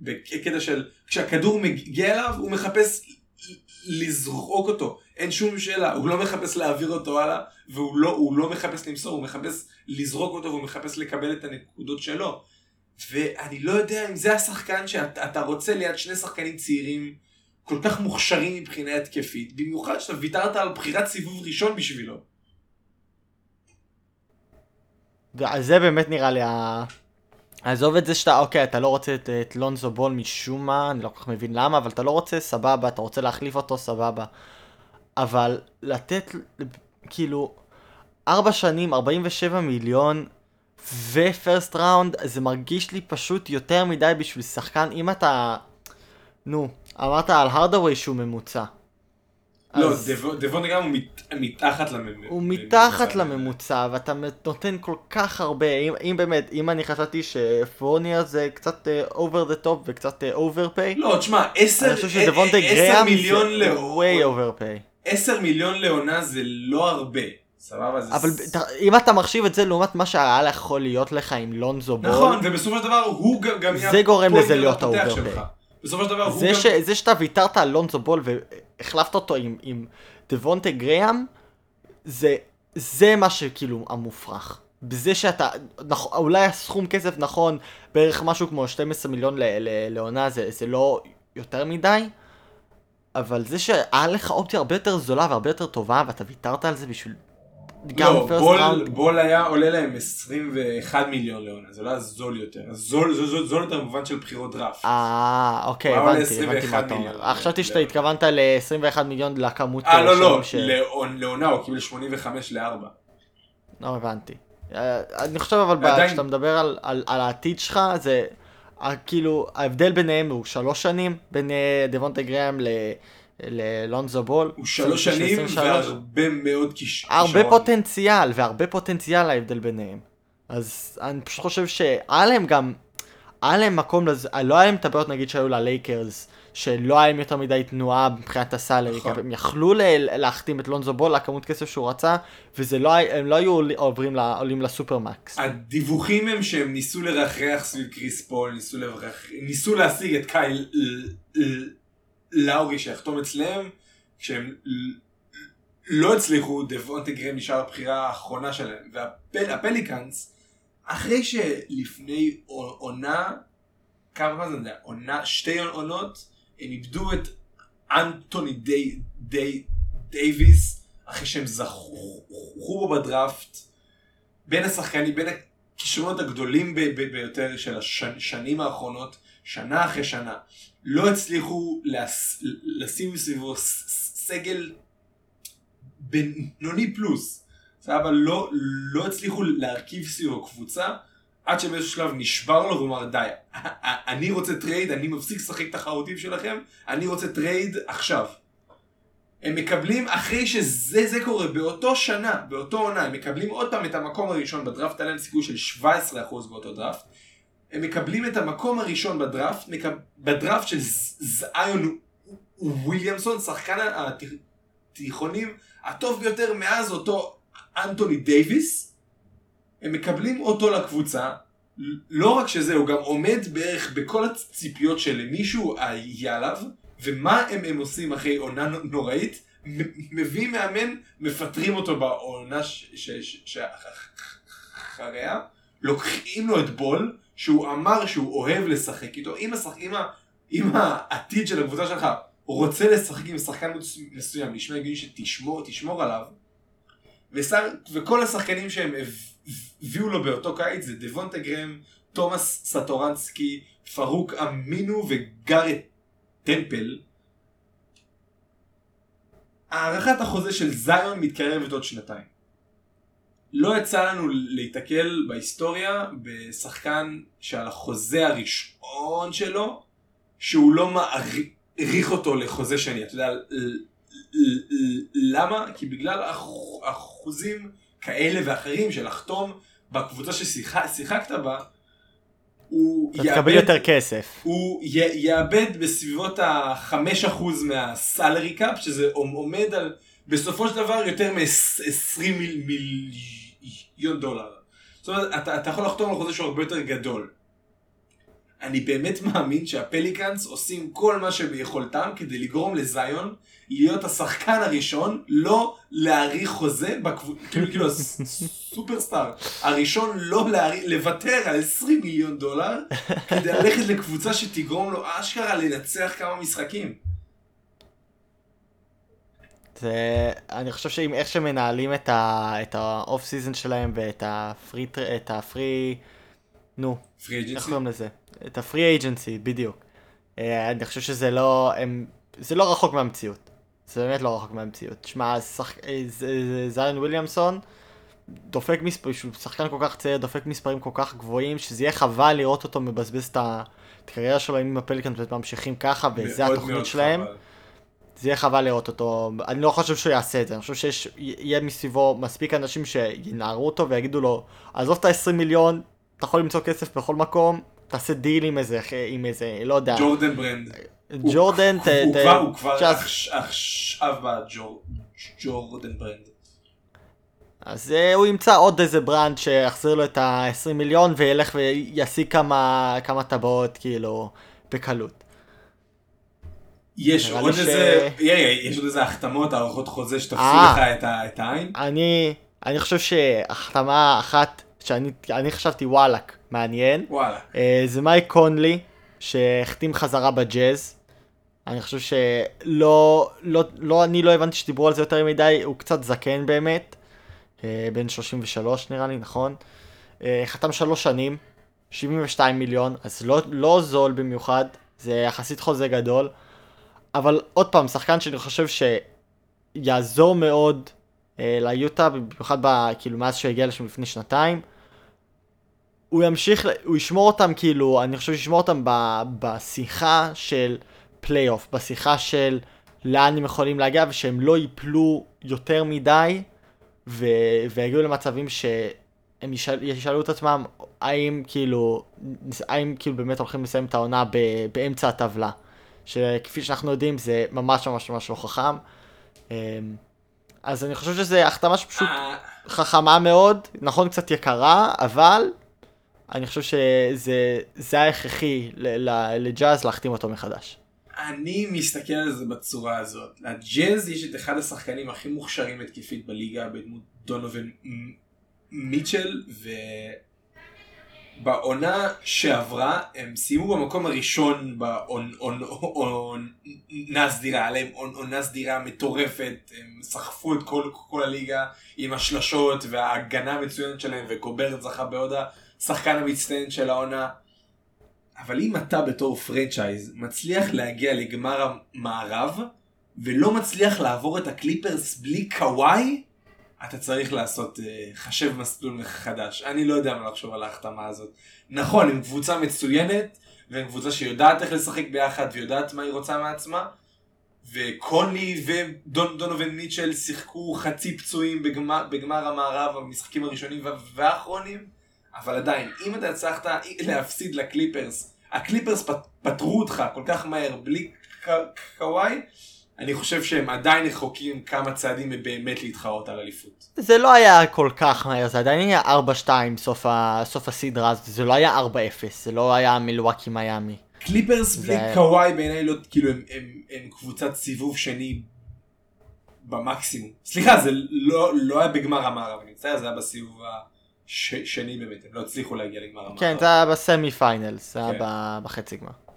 Speaker 2: בקטע של כשהכדור מגיע אליו הוא מחפש לזרוק אותו, אין שום שאלה, הוא לא מחפש להעביר אותו הלאה, והוא לא, לא מחפש למסור, הוא מחפש לזרוק אותו והוא מחפש לקבל את הנקודות שלו. ואני לא יודע אם זה השחקן שאתה רוצה ליד שני שחקנים צעירים כל כך מוכשרים מבחינה התקפית, במיוחד שאתה ויתרת על בחירת סיבוב ראשון בשבילו.
Speaker 1: זה באמת נראה לי. עזוב את זה שאתה, אוקיי, אתה לא רוצה את, את לונזו בול משום מה, אני לא כל כך מבין למה, אבל אתה לא רוצה, סבבה, אתה רוצה להחליף אותו, סבבה. אבל לתת, כאילו, ארבע שנים, 47 מיליון, ופרסט ראונד, זה מרגיש לי פשוט יותר מדי בשביל שחקן, אם אתה, נו, אמרת על הרדווי שהוא ממוצע.
Speaker 2: לא, דבונגרם הוא מתחת לממוצע.
Speaker 1: הוא מתחת לממוצע, ואתה נותן כל כך הרבה, אם באמת, אם אני חשבתי שפורניה זה קצת over the top וקצת overpay.
Speaker 2: לא, תשמע, 10
Speaker 1: מיליון לעונה.
Speaker 2: 10 מיליון לעונה זה לא הרבה. סבבה, זה...
Speaker 1: אבל אם אתה מחשיב את זה לעומת מה שהיה יכול להיות לך עם לונזו בול.
Speaker 2: נכון, ובסופו של דבר הוא גם...
Speaker 1: זה גורם לזה להיות ה overpay.
Speaker 2: בסופו של דבר הוא
Speaker 1: גם... זה שאתה ויתרת על לונזו בול והחלפת אותו עם, עם דבונטה גריאם, זה, זה מה שכאילו המופרך. בזה שאתה, נכ, אולי הסכום כסף נכון, בערך משהו כמו 12 מיליון לעונה, זה, זה לא יותר מדי, אבל זה שהיה לך אופציה הרבה יותר זולה והרבה יותר טובה, ואתה ויתרת על זה בשביל
Speaker 2: גם לא, בול, ראונד. בול היה עולה להם 21 מיליון לעונה, זה לא היה זול יותר. זול, זול, זול, זול יותר במובן של בחירות דראפט.
Speaker 1: אה, אוקיי, הבנתי, הבנתי מה אתה אומר. חשבתי שאתה התכוונת ל-21 מיליון לכמות
Speaker 2: אה, לא, לא, ש... לעונה הוא קיבל 85 ל-4.
Speaker 1: לא הבנתי. אה, אני חושב אבל עדיין... כשאתה מדבר על, על, על העתיד שלך, זה כאילו, ההבדל ביניהם הוא שלוש שנים, בין אה, דבונטה גראם ל... ללונזו בול.
Speaker 2: הוא שלוש שנים והרבה מאוד כישרון.
Speaker 1: הרבה פוטנציאל, והרבה פוטנציאל ההבדל ביניהם. אז אני פשוט חושב שהיה להם גם, היה להם מקום לזה, לא היה להם את הבעיות נגיד שהיו ללייקרס, שלא היה להם יותר מדי תנועה מבחינת ה salary, נכון. הם יכלו להחתים את לונזו בול לכמות כסף שהוא רצה, וזה לא, לא היו עוברים, עולים ל supermax.
Speaker 2: הדיווחים הם שהם ניסו לרחרח סביב קריס פול, ניסו, לרח... ניסו להשיג את קייל לאורי שיחתום אצלם, כשהם לא הצליחו, דבונטה גרם נשאר הבחירה האחרונה שלהם. והפליקאנס, אחרי שלפני עונה, כמה זמן זה? עונה, שתי עונות, הם איבדו את אנטוני די, די, דייוויס, אחרי שהם זכו בו בדראפט, בין השחקנים, בין הכישרונות הגדולים ביותר של השנים האחרונות, שנה אחרי שנה. לא הצליחו. לשים סביבו סגל בינוני פלוס. אבל לא, לא הצליחו להרכיב סביבו קבוצה, עד שבאיזשהו שלב נשבר לו והוא אמר די, אני רוצה טרייד, אני מפסיק לשחק את החרוטים שלכם, אני רוצה טרייד עכשיו. הם מקבלים, אחרי שזה זה קורה, באותו שנה, באותו עונה, הם מקבלים עוד פעם את המקום הראשון בדראפט, היה להם סיכוי של 17% באותו דראפט. הם מקבלים את המקום הראשון בדראפט, מקב... בדראפט של זיון וויליאמסון, שחקן התיכונים הטוב ביותר מאז אותו אנטוני דייוויס. הם מקבלים אותו לקבוצה, לא רק שזה, הוא גם עומד בערך בכל הציפיות שלמישהו היה עליו, ומה הם, הם עושים אחרי עונה נוראית? מביאים מאמן, מפטרים אותו בעונה שאחריה, לוקחים לו את בול, שהוא אמר שהוא אוהב לשחק איתו, אם, השח... אם, ה... אם העתיד של הקבוצה שלך רוצה לשחק עם שחקן מסוים, נשמע הגיוני שתשמור תשמור עליו, ושר... וכל השחקנים שהם הביאו לו באותו קיץ זה דבונטה גרם, תומאס סטורנסקי, פרוק אמינו וגארט טמפל. הארכת החוזה של זיון מתקרבת עוד שנתיים. לא יצא לנו להיתקל בהיסטוריה בשחקן שעל החוזה הראשון שלו, שהוא לא מעריך אותו לחוזה שני. אתה יודע למה? כי בגלל אחוזים כאלה ואחרים של לחתום בקבוצה ששיחקת בה, הוא
Speaker 1: יאבד, תקבל יותר כסף.
Speaker 2: הוא יאבד בסביבות ה-5% מהסלרי קאפ, שזה עומד על בסופו של דבר יותר מ-20 מיליון דולר. זאת אומרת, אתה, אתה יכול לחתום על חוזה שהוא הרבה יותר גדול. אני באמת מאמין שהפליקאנס עושים כל מה שביכולתם כדי לגרום לזיון להיות השחקן הראשון, לא להאריך חוזה, בקבוצה, כאילו, כאילו הסופרסטאר הראשון לא להאריך, לוותר על 20 מיליון דולר כדי ללכת לקבוצה שתגרום לו אשכרה לנצח כמה משחקים.
Speaker 1: זה, אני חושב שאם איך שמנהלים את האוף סיזון שלהם ואת הפרי, את הפרי, נו, איך קוראים לזה? את הפרי אייג'נסי, בדיוק. אה, אני חושב שזה לא, הם, זה לא רחוק מהמציאות. זה באמת לא רחוק מהמציאות. שמע, שח... אה, זיון וויליאמסון דופק מספרים, שהוא שחקן כל כך צעיר, דופק מספרים כל כך גבוהים, שזה יהיה חבל לראות אותו מבזבז את הקריירה שלו עם הפליקאנס ממשיכים ככה, וזה התוכנית שלהם. חבל. זה יהיה חבל לראות אותו, אני לא חושב שהוא יעשה את זה, אני חושב שיהיה מסביבו מספיק אנשים שינערו אותו ויגידו לו, עזוב את ה-20 מיליון, אתה יכול למצוא כסף בכל מקום, תעשה דיל עם איזה, עם איזה, לא יודע.
Speaker 2: Jordan Brand.
Speaker 1: ג'ורדן,
Speaker 2: הוא כבר עכשיו ב Jordan Brand.
Speaker 1: אז אה, הוא ימצא עוד איזה brand שיחזיר לו את ה-20 מיליון וילך וישיג כמה, כמה טבעות כאילו בקלות.
Speaker 2: יש עוד ש... איזה, יש עוד איזה החתמות, הערכות חוזה שתפסו אה. לך את, העין?
Speaker 1: אני, אני חושב שהחתמה אחת שאני חשבתי וואלאק מעניין,
Speaker 2: וואלה.
Speaker 1: אה, זה מייק קונלי שהחתים חזרה בג'אז. אני חושב שלא, לא, לא, אני לא הבנתי שדיברו על זה יותר מדי, הוא קצת זקן באמת, אה, בן 33 נראה לי, נכון? חתם שלוש שנים, 72 מיליון, אז לא, לא זול במיוחד, זה יחסית חוזה גדול. אבל עוד פעם, שחקן שאני חושב שיעזור מאוד אה, ליוטה, במיוחד ב, כאילו מאז שהגיע לשם לפני שנתיים. הוא ימשיך, הוא ישמור אותם כאילו, אני חושב שישמור אותם ב, בשיחה של פלייאוף, בשיחה של לאן הם יכולים להגיע ושהם לא ייפלו יותר מדי ו, ויגיעו למצבים שהם ישאל, ישאלו את עצמם האם כאילו, האם כאילו באמת הולכים לסיים את העונה ב, באמצע הטבלה. שכפי שאנחנו יודעים זה ממש ממש ממש לא חכם. אמ, אז אני חושב שזה החתמה שפשוט אה. חכמה מאוד, נכון קצת יקרה, אבל אני חושב שזה היה הכרחי לג'אז להחתים אותו מחדש.
Speaker 2: אני מסתכל על זה בצורה הזאת. לג'אז יש את אחד השחקנים הכי מוכשרים התקפית בליגה בדמות דונובין מיטשל, ו... בעונה שעברה הם סיימו במקום הראשון בעונה סדירה, היה להם עונה סדירה מטורפת, הם סחפו את כל, כל הליגה עם השלשות וההגנה המצוינת שלהם וקוברט זכה בעוד השחקן המצטיין של העונה. אבל אם אתה בתור franchise מצליח להגיע לגמר המערב ולא מצליח לעבור את הקליפרס בלי קוואי, אתה צריך לעשות uh, חשב מסלול מחדש. אני לא יודע מה לחשוב על ההחתמה הזאת. נכון, הם קבוצה מצוינת, והם קבוצה שיודעת איך לשחק ביחד ויודעת מה היא רוצה מעצמה. וקונלי ודונובין מיטשל שיחקו חצי פצועים בגמר, בגמר המערב המשחקים הראשונים והאחרונים, אבל עדיין, אם אתה הצלחת להפסיד לקליפרס, הקליפרס פטרו אותך כל כך מהר בלי קוואי, אני חושב שהם עדיין רחוקים כמה צעדים מבאמת להתחרות על אליפות.
Speaker 1: זה לא היה כל כך מהר, זה עדיין היה 4-2 סוף, ה... סוף הסדרה, זה לא היה 4-0, זה לא היה מלוואקי מיאמי.
Speaker 2: קליפרס בלי זה... קוואי בעיניי לא, כאילו הם, הם, הם קבוצת סיבוב שני במקסימום. סליחה, זה לא, לא היה בגמר המערב, אני מצטער, זה היה בסיבוב השני באמת, הם לא הצליחו להגיע לגמר המערב.
Speaker 1: כן, זה היה ב semi final, זה היה כן. בחצי גמר.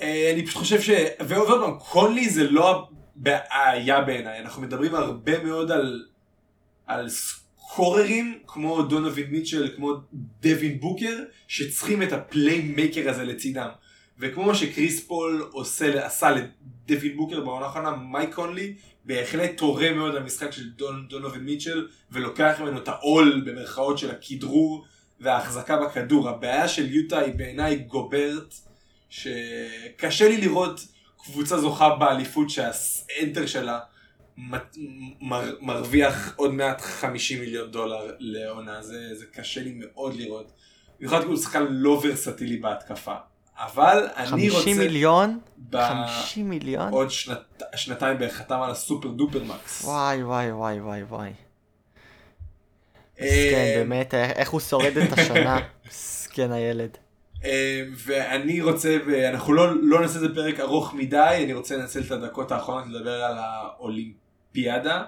Speaker 2: אה, אני פשוט חושב ש... ועוד פעם, קונלי זה לא הבעיה בעיניי, אנחנו מדברים הרבה מאוד על, על סקוררים כמו דונובין מיטשל, כמו דווין בוקר, שצריכים את ה playmaker הזה לצידם. וכמו מה שקריס פול עושה, עשה לדווין בוקר בעונה האחרונה, מייק קונלי בהחלט תורם מאוד למשחק של דון, דונובין מיטשל, ולוקח ממנו את העול במרכאות של הכדרור וההחזקה בכדור. הבעיה של יוטה היא בעיניי גוברט. שקשה לי לראות קבוצה זוכה באליפות שהאנטר שלה מר, מרוויח עוד מעט 50 מיליון דולר לעונה, זה, זה קשה לי מאוד לראות. במיוחד כי הוא שחקן לא ורסטילי בהתקפה. אבל אני רוצה...
Speaker 1: 50 מיליון? ב... 50 מיליון?
Speaker 2: עוד שנת... שנתיים בערך חתם על הסופר דופר מקס.
Speaker 1: וואי וואי וואי וואי וואי. מסכן באמת, איך הוא שורד את השנה. מסכן הילד.
Speaker 2: אה, ואני רוצה, ואנחנו לא, לא נעשה את זה פרק ארוך מדי, אני רוצה לנצל את הדקות האחרונות לדבר על האולימפיאדה.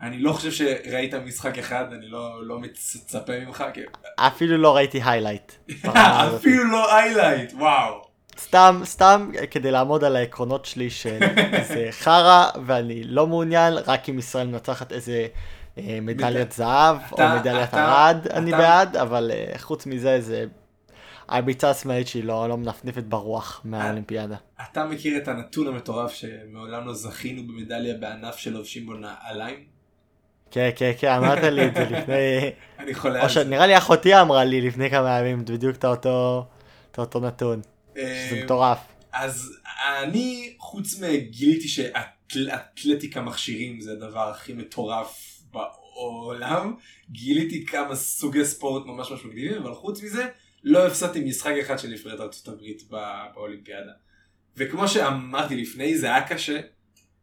Speaker 2: אני לא חושב שראית משחק אחד, אני לא, לא מצפה ממך. כי...
Speaker 1: אפילו לא ראיתי highlight.
Speaker 2: אפילו לא highlight, וואו.
Speaker 1: סתם, סתם כדי לעמוד על העקרונות שלי של זה חרא ואני לא מעוניין, רק אם ישראל מנצחת איזה אה, מדליית זהב או מדליית ארד, אני בעד, אבל אה, חוץ מזה זה הביצה השמאלית שהיא לא, לא מנפנפת ברוח מהאולימפיאדה.
Speaker 2: אתה מכיר את הנתון המטורף שמעולם לא זכינו במדליה בענף שלובשים בו נעליים?
Speaker 1: כן, כן, כן, אמרת לי את זה לפני...
Speaker 2: אני חולה על
Speaker 1: זה. נראה לי אחותי אמרה לי לפני כמה ימים בדיוק את אותו, את אותו נתון. שזה אה, מטורף.
Speaker 2: אז אני, חוץ מגיליתי שאתלטיקה מכשירים זה הדבר הכי מטורף בעולם, גיליתי כמה סוגי ספורט ממש ממש מגניבים, אבל חוץ מזה, לא הפסדתי משחק אחד של נבחרת ארצות הברית באולימפיאדה. וכמו שאמרתי לפני, זה היה קשה.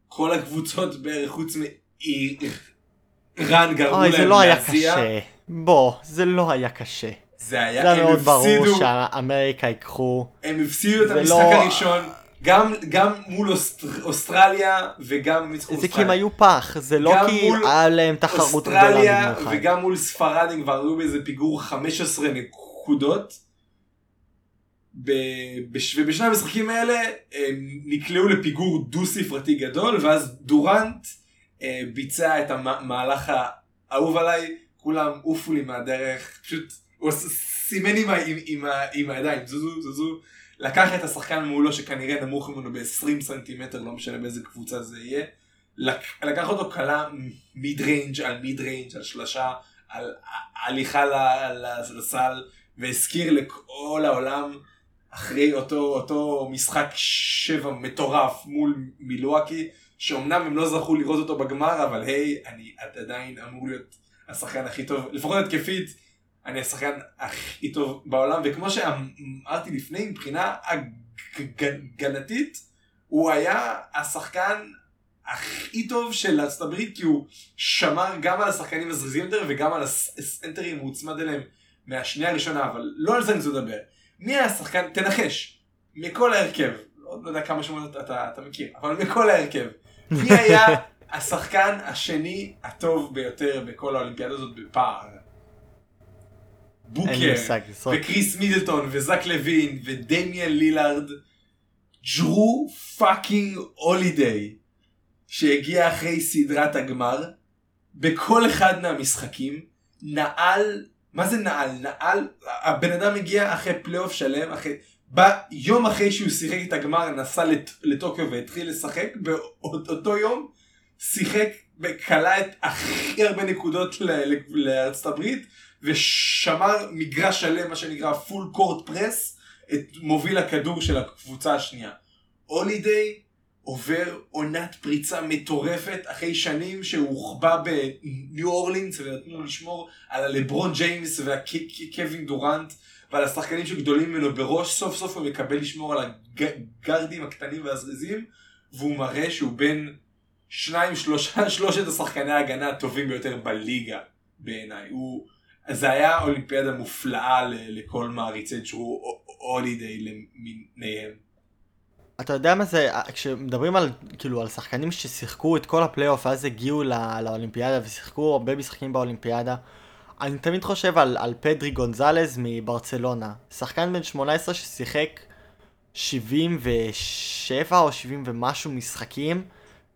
Speaker 2: כל הקבוצות בערך חוץ מאיראן גרמו להם להזיע. אוי,
Speaker 1: זה לא היה קשה. בוא, זה לא היה קשה.
Speaker 2: זה היה, זה
Speaker 1: היה מאוד ברור שאמריקה ייקחו.
Speaker 2: הם הפסידו את המשחק לא... הראשון. גם, גם מול אוסטר, אוסטרליה וגם ניצחו
Speaker 1: אוסטרליה. זה כי הם היו פח, זה לא כי היה להם תחרות
Speaker 2: גדולה במיוחד. אוסטרליה וגם מול ספרד הם כבר היו באיזה פיגור 15 נקודות. נקודות. ובשני המשחקים האלה הם נקלעו לפיגור דו ספרתי גדול ואז דורנט אה, ביצע את המהלך האהוב עליי. כולם עופו לי מהדרך פשוט הוא סימן עם, עם, עם, עם הידיים זוזו זוזו. לקח את השחקן מולו שכנראה נמוך ממנו ב-20 סנטימטר לא משנה באיזה קבוצה זה יהיה. לקח אותו קלע mid range על mid range על שלושה על הליכה לסל והזכיר לכל העולם אחרי אותו, אותו משחק שבע מטורף מול מילואקי, שאומנם הם לא זכו לראות אותו בגמר, אבל היי, אני עדיין אמור להיות השחקן הכי טוב, לפחות התקפית, אני השחקן הכי טוב בעולם, וכמו שאמרתי לפני, מבחינה הגנתית, הוא היה השחקן הכי טוב של ארצות הברית, כי הוא שמר גם על השחקנים הזריזים יותר וגם על הסנטרים, הוא הוצמד אליהם. מהשנייה הראשונה, אבל לא על זה אני רוצה לדבר. מי היה השחקן, תנחש, מכל ההרכב, לא, יודע כמה שמות אתה, אתה מכיר, אבל מכל ההרכב, מי היה השחקן השני הטוב ביותר בכל האולימפיאדה הזאת בפער? בוקר, וקריס מידלטון, וזק לוין, ודמיאן לילארד, ג'רו fucking הולידיי, שהגיע אחרי סדרת הגמר, בכל אחד מהמשחקים, נעל מה זה נעל? נעל, הבן אדם הגיע אחרי פלייאוף שלם, אחרי, ביום אחרי שהוא שיחק את הגמר נסע לט, לטוקיו והתחיל לשחק, באותו יום שיחק קלע את הכי הרבה נקודות ל- לארצות הברית, ושמר מגרש שלם, מה שנקרא full court press, את מוביל הכדור של הקבוצה השנייה. הולידיי עובר עונת פריצה מטורפת אחרי שנים שהוא הוחבא בניו אורלינס ונתנו לשמור על הלברון ג'יימס והקווין דורנט ועל השחקנים שגדולים ממנו בראש סוף סוף הוא מקבל לשמור על הגרדים הקטנים והזריזים והוא מראה שהוא בין שניים שלושה שלושת השחקני ההגנה הטובים ביותר בליגה בעיניי הוא זה היה אולימפיאדה מופלאה לכל מעריצי ג'רו הולידיי למיניהם.
Speaker 1: אתה יודע מה זה, כשמדברים על, כאילו, על שחקנים ששיחקו את כל הפלייאוף ואז הגיעו לא, לאולימפיאדה ושיחקו הרבה משחקים באולימפיאדה, אני תמיד חושב על, על פדרי גונזלז מברצלונה, שחקן בן 18 ששיחק 77 או 70 ומשהו משחקים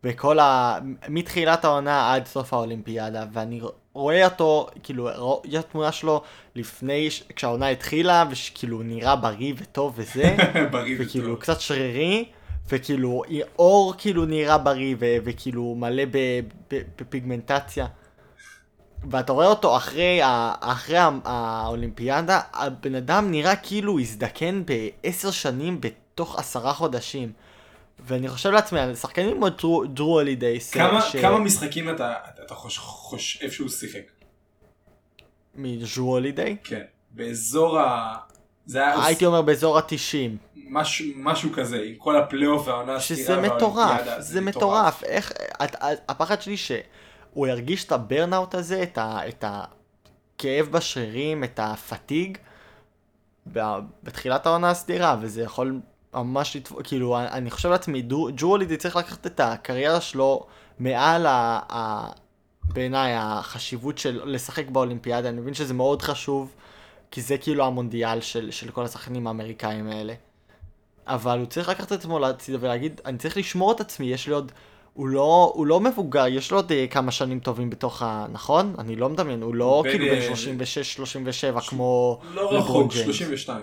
Speaker 1: בכל ה... מתחילת העונה עד סוף האולימפיאדה, ואני רואה אותו, כאילו, רואה תמונה שלו לפני, כשהעונה התחילה, וכאילו נראה בריא וטוב וזה,
Speaker 2: בריא
Speaker 1: וכאילו
Speaker 2: וטוב.
Speaker 1: קצת שרירי, וכאילו אור כאילו נראה בריא, ו- וכאילו מלא ב- ב- בפיגמנטציה. ואתה רואה אותו אחרי, ה- אחרי ה- האולימפיאדה, הבן אדם נראה כאילו הזדקן בעשר שנים בתוך עשרה חודשים. ואני חושב לעצמי שחקנים כמו ג'רו- ג'רו הולידייס.
Speaker 2: כמה,
Speaker 1: ש-
Speaker 2: כמה משחקים אתה, אתה חוש, חושב שהוא שיחק?
Speaker 1: מג'רו הולידיי?
Speaker 2: כן. באזור ה... זה היה
Speaker 1: הייתי אומר באזור התשעים.
Speaker 2: משהו, משהו כזה, עם כל הפלייאוף והעונה הסדירה
Speaker 1: שזה מטורף,
Speaker 2: והאולימפיאדה,
Speaker 1: זה מטורף. איך, את, את, הפחד שלי שהוא ירגיש את ה burnout הזה, את, ה, את הכאב בשרירים, את ה fatigue, בתחילת העונה הסדירה, וזה יכול ממש לתפור, כאילו, אני חושב לעצמי, ג'וולידי צריך לקחת את הקריירה שלו מעל ה... ה בעיניי החשיבות של לשחק באולימפיאדה, אני מבין שזה מאוד חשוב, כי זה כאילו המונדיאל של, של כל השחקנים האמריקאים האלה. אבל הוא צריך לקחת את עצמו לצידה ולהגיד, אני צריך לשמור את עצמי, יש לי עוד... הוא לא, הוא לא מבוגר, יש לו עוד אה, כמה שנים טובים בתוך ה... נכון? אני לא מדמיין, הוא לא
Speaker 2: בין,
Speaker 1: כאילו
Speaker 2: אה,
Speaker 1: בן 36-37 כמו...
Speaker 2: לא רחוק,
Speaker 1: ג'יימס.
Speaker 2: 32.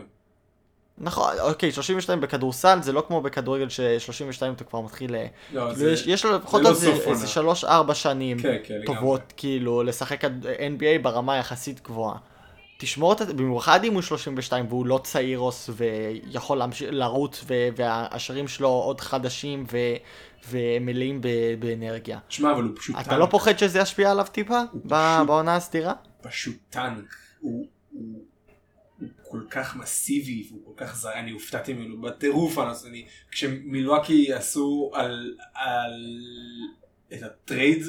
Speaker 1: נכון, אוקיי, 32 בכדורסל, זה לא כמו בכדורגל ש-32 אתה כבר מתחיל... אה,
Speaker 2: לא,
Speaker 1: כאילו,
Speaker 2: זה...
Speaker 1: יש, יש לו לפחות
Speaker 2: לא
Speaker 1: איזה-
Speaker 2: סוף
Speaker 1: איזה
Speaker 2: עונה.
Speaker 1: 3-4 שנים
Speaker 2: כן, כן, לגמרי.
Speaker 1: טובות, כאילו, לשחק NBA ברמה יחסית גבוהה. תשמור את זה, במיוחד אם הוא 32 והוא לא צעירוס ויכול לרוץ ו- והשערים שלו עוד חדשים ו- ומלאים ב- באנרגיה.
Speaker 2: שמע, אבל הוא פשוט
Speaker 1: אתה לא פוחד שזה ישפיע עליו טיפה? ב-
Speaker 2: פשוט-
Speaker 1: בעונה הסדירה?
Speaker 2: פשוט טנק. הוא, הוא, הוא כל כך מסיבי והוא כל כך זר, אני הופתעתי ממנו בטירוף אז אני, כשמילואקי עשו על, על את ה trade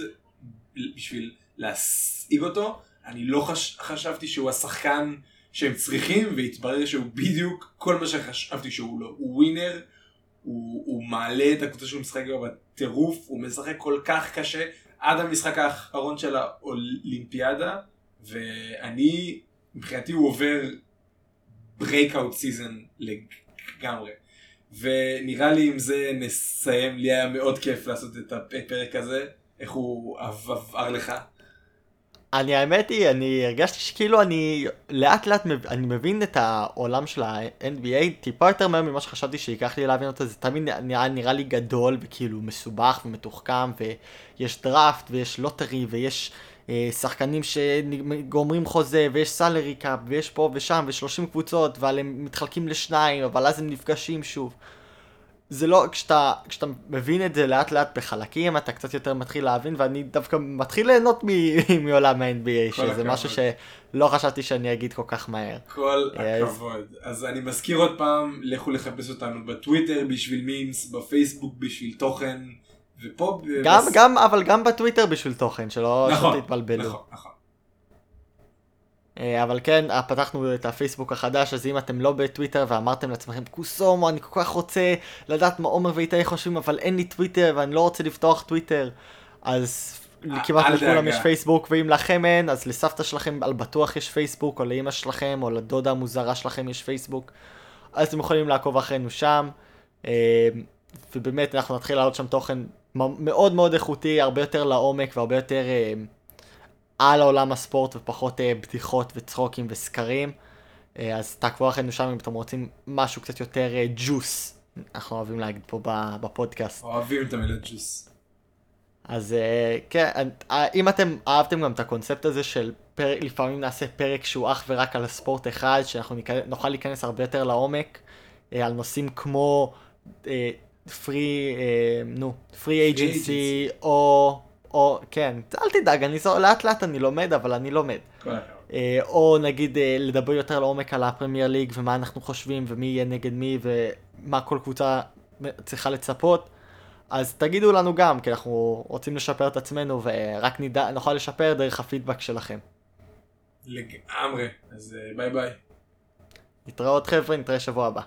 Speaker 2: בשביל להשיג אותו, אני לא חש, חשבתי שהוא השחקן שהם צריכים והתברר שהוא בדיוק כל מה שחשבתי שהוא לא, הוא winner, הוא, הוא מעלה את הקבוצה שהוא משחק בה בטירוף, הוא משחק כל כך קשה עד המשחק האחרון של האולימפיאדה ואני, מבחינתי הוא עובר breakout season לגמרי. ונראה לי עם זה נסיים, לי היה מאוד כיף לעשות את הפרק הזה, איך הוא עבר לך.
Speaker 1: אני האמת היא, אני הרגשתי שכאילו אני לאט לאט מב... אני מבין את העולם של ה-NBA טיפה יותר מהר ממה שחשבתי שייקח לי להבין אותו, זה תמיד נראה, נראה לי גדול וכאילו מסובך ומתוחכם ויש דראפט ויש lottery ויש שחקנים שגומרים חוזה ויש salary cap ויש פה ושם ו-30 קבוצות אבל הם מתחלקים לשניים אבל אז הם נפגשים שוב. זה לא, כשאתה, כשאתה מבין את זה לאט לאט בחלקים, אתה קצת יותר מתחיל להבין, ואני דווקא מתחיל ליהנות מ- מעולם ה-NBA, שזה
Speaker 2: הכבוד.
Speaker 1: משהו שלא חשבתי שאני אגיד כל כך מהר.
Speaker 2: כל
Speaker 1: Yes.
Speaker 2: הכבוד. אז אני מזכיר עוד פעם, לכו לחפש אותנו בטוויטר בשביל memes, בפייסבוק בשביל תוכן, ופה...
Speaker 1: גם,
Speaker 2: בס-
Speaker 1: גם, אבל גם בטוויטר בשביל תוכן, שלא
Speaker 2: נכון,
Speaker 1: תתבלבלו.
Speaker 2: נכון, נכון.
Speaker 1: אה, אבל כן, אה, פתחנו את הפייסבוק החדש, אז אם אתם לא בטוויטר ואמרתם לעצמכם, קוסומו, אני כל כך רוצה לדעת מה עומר ואיתי חושבים, אבל אין לי טוויטר ואני לא רוצה לפתוח טוויטר, אז
Speaker 2: אה,
Speaker 1: כמעט לכולם. יש פייסבוק, ואם לכם אין, אז לסבתא שלכם על בטוח יש פייסבוק, או לאמא שלכם, או לדודה המוזרה שלכם יש פייסבוק, אז אתם יכולים לעקוב אחרינו שם, ובאמת אנחנו נתחיל לעלות שם תוכן מאוד מאוד איכותי, הרבה יותר לעומק והרבה יותר... אה, על עולם הספורט ופחות אה, בדיחות וצחוקים וסקרים. אה, אז תעקבו אחרינו שם אם אתם רוצים משהו קצת יותר אה, ג'וס, אנחנו אוהבים להגיד פה בפודקאסט.
Speaker 2: אוהבים את המילה ג'וס.
Speaker 1: אז אה, כן, אה, אם אתם אהבתם גם את הקונספט הזה של פרק, לפעמים נעשה פרק שהוא אך ורק על הספורט אחד, שאנחנו נוכל להיכנס הרבה יותר לעומק, אה, על נושאים כמו פרי, נו, פרי אייג'נסי, או, או, כן, אל תדאג, אני זו, לאט לאט אני לומד, אבל אני לומד. או נגיד לדבר יותר לעומק על הפרמייר ליג ומה אנחנו חושבים ומי יהיה נגד מי ומה כל קבוצה צריכה לצפות. אז תגידו לנו גם, כי אנחנו רוצים לשפר את עצמנו ורק נדע, נוכל לשפר דרך הפידבק שלכם.
Speaker 2: לגמרי, אז ביי ביי.
Speaker 1: נתראות חבר'ה, נתראה שבוע הבא.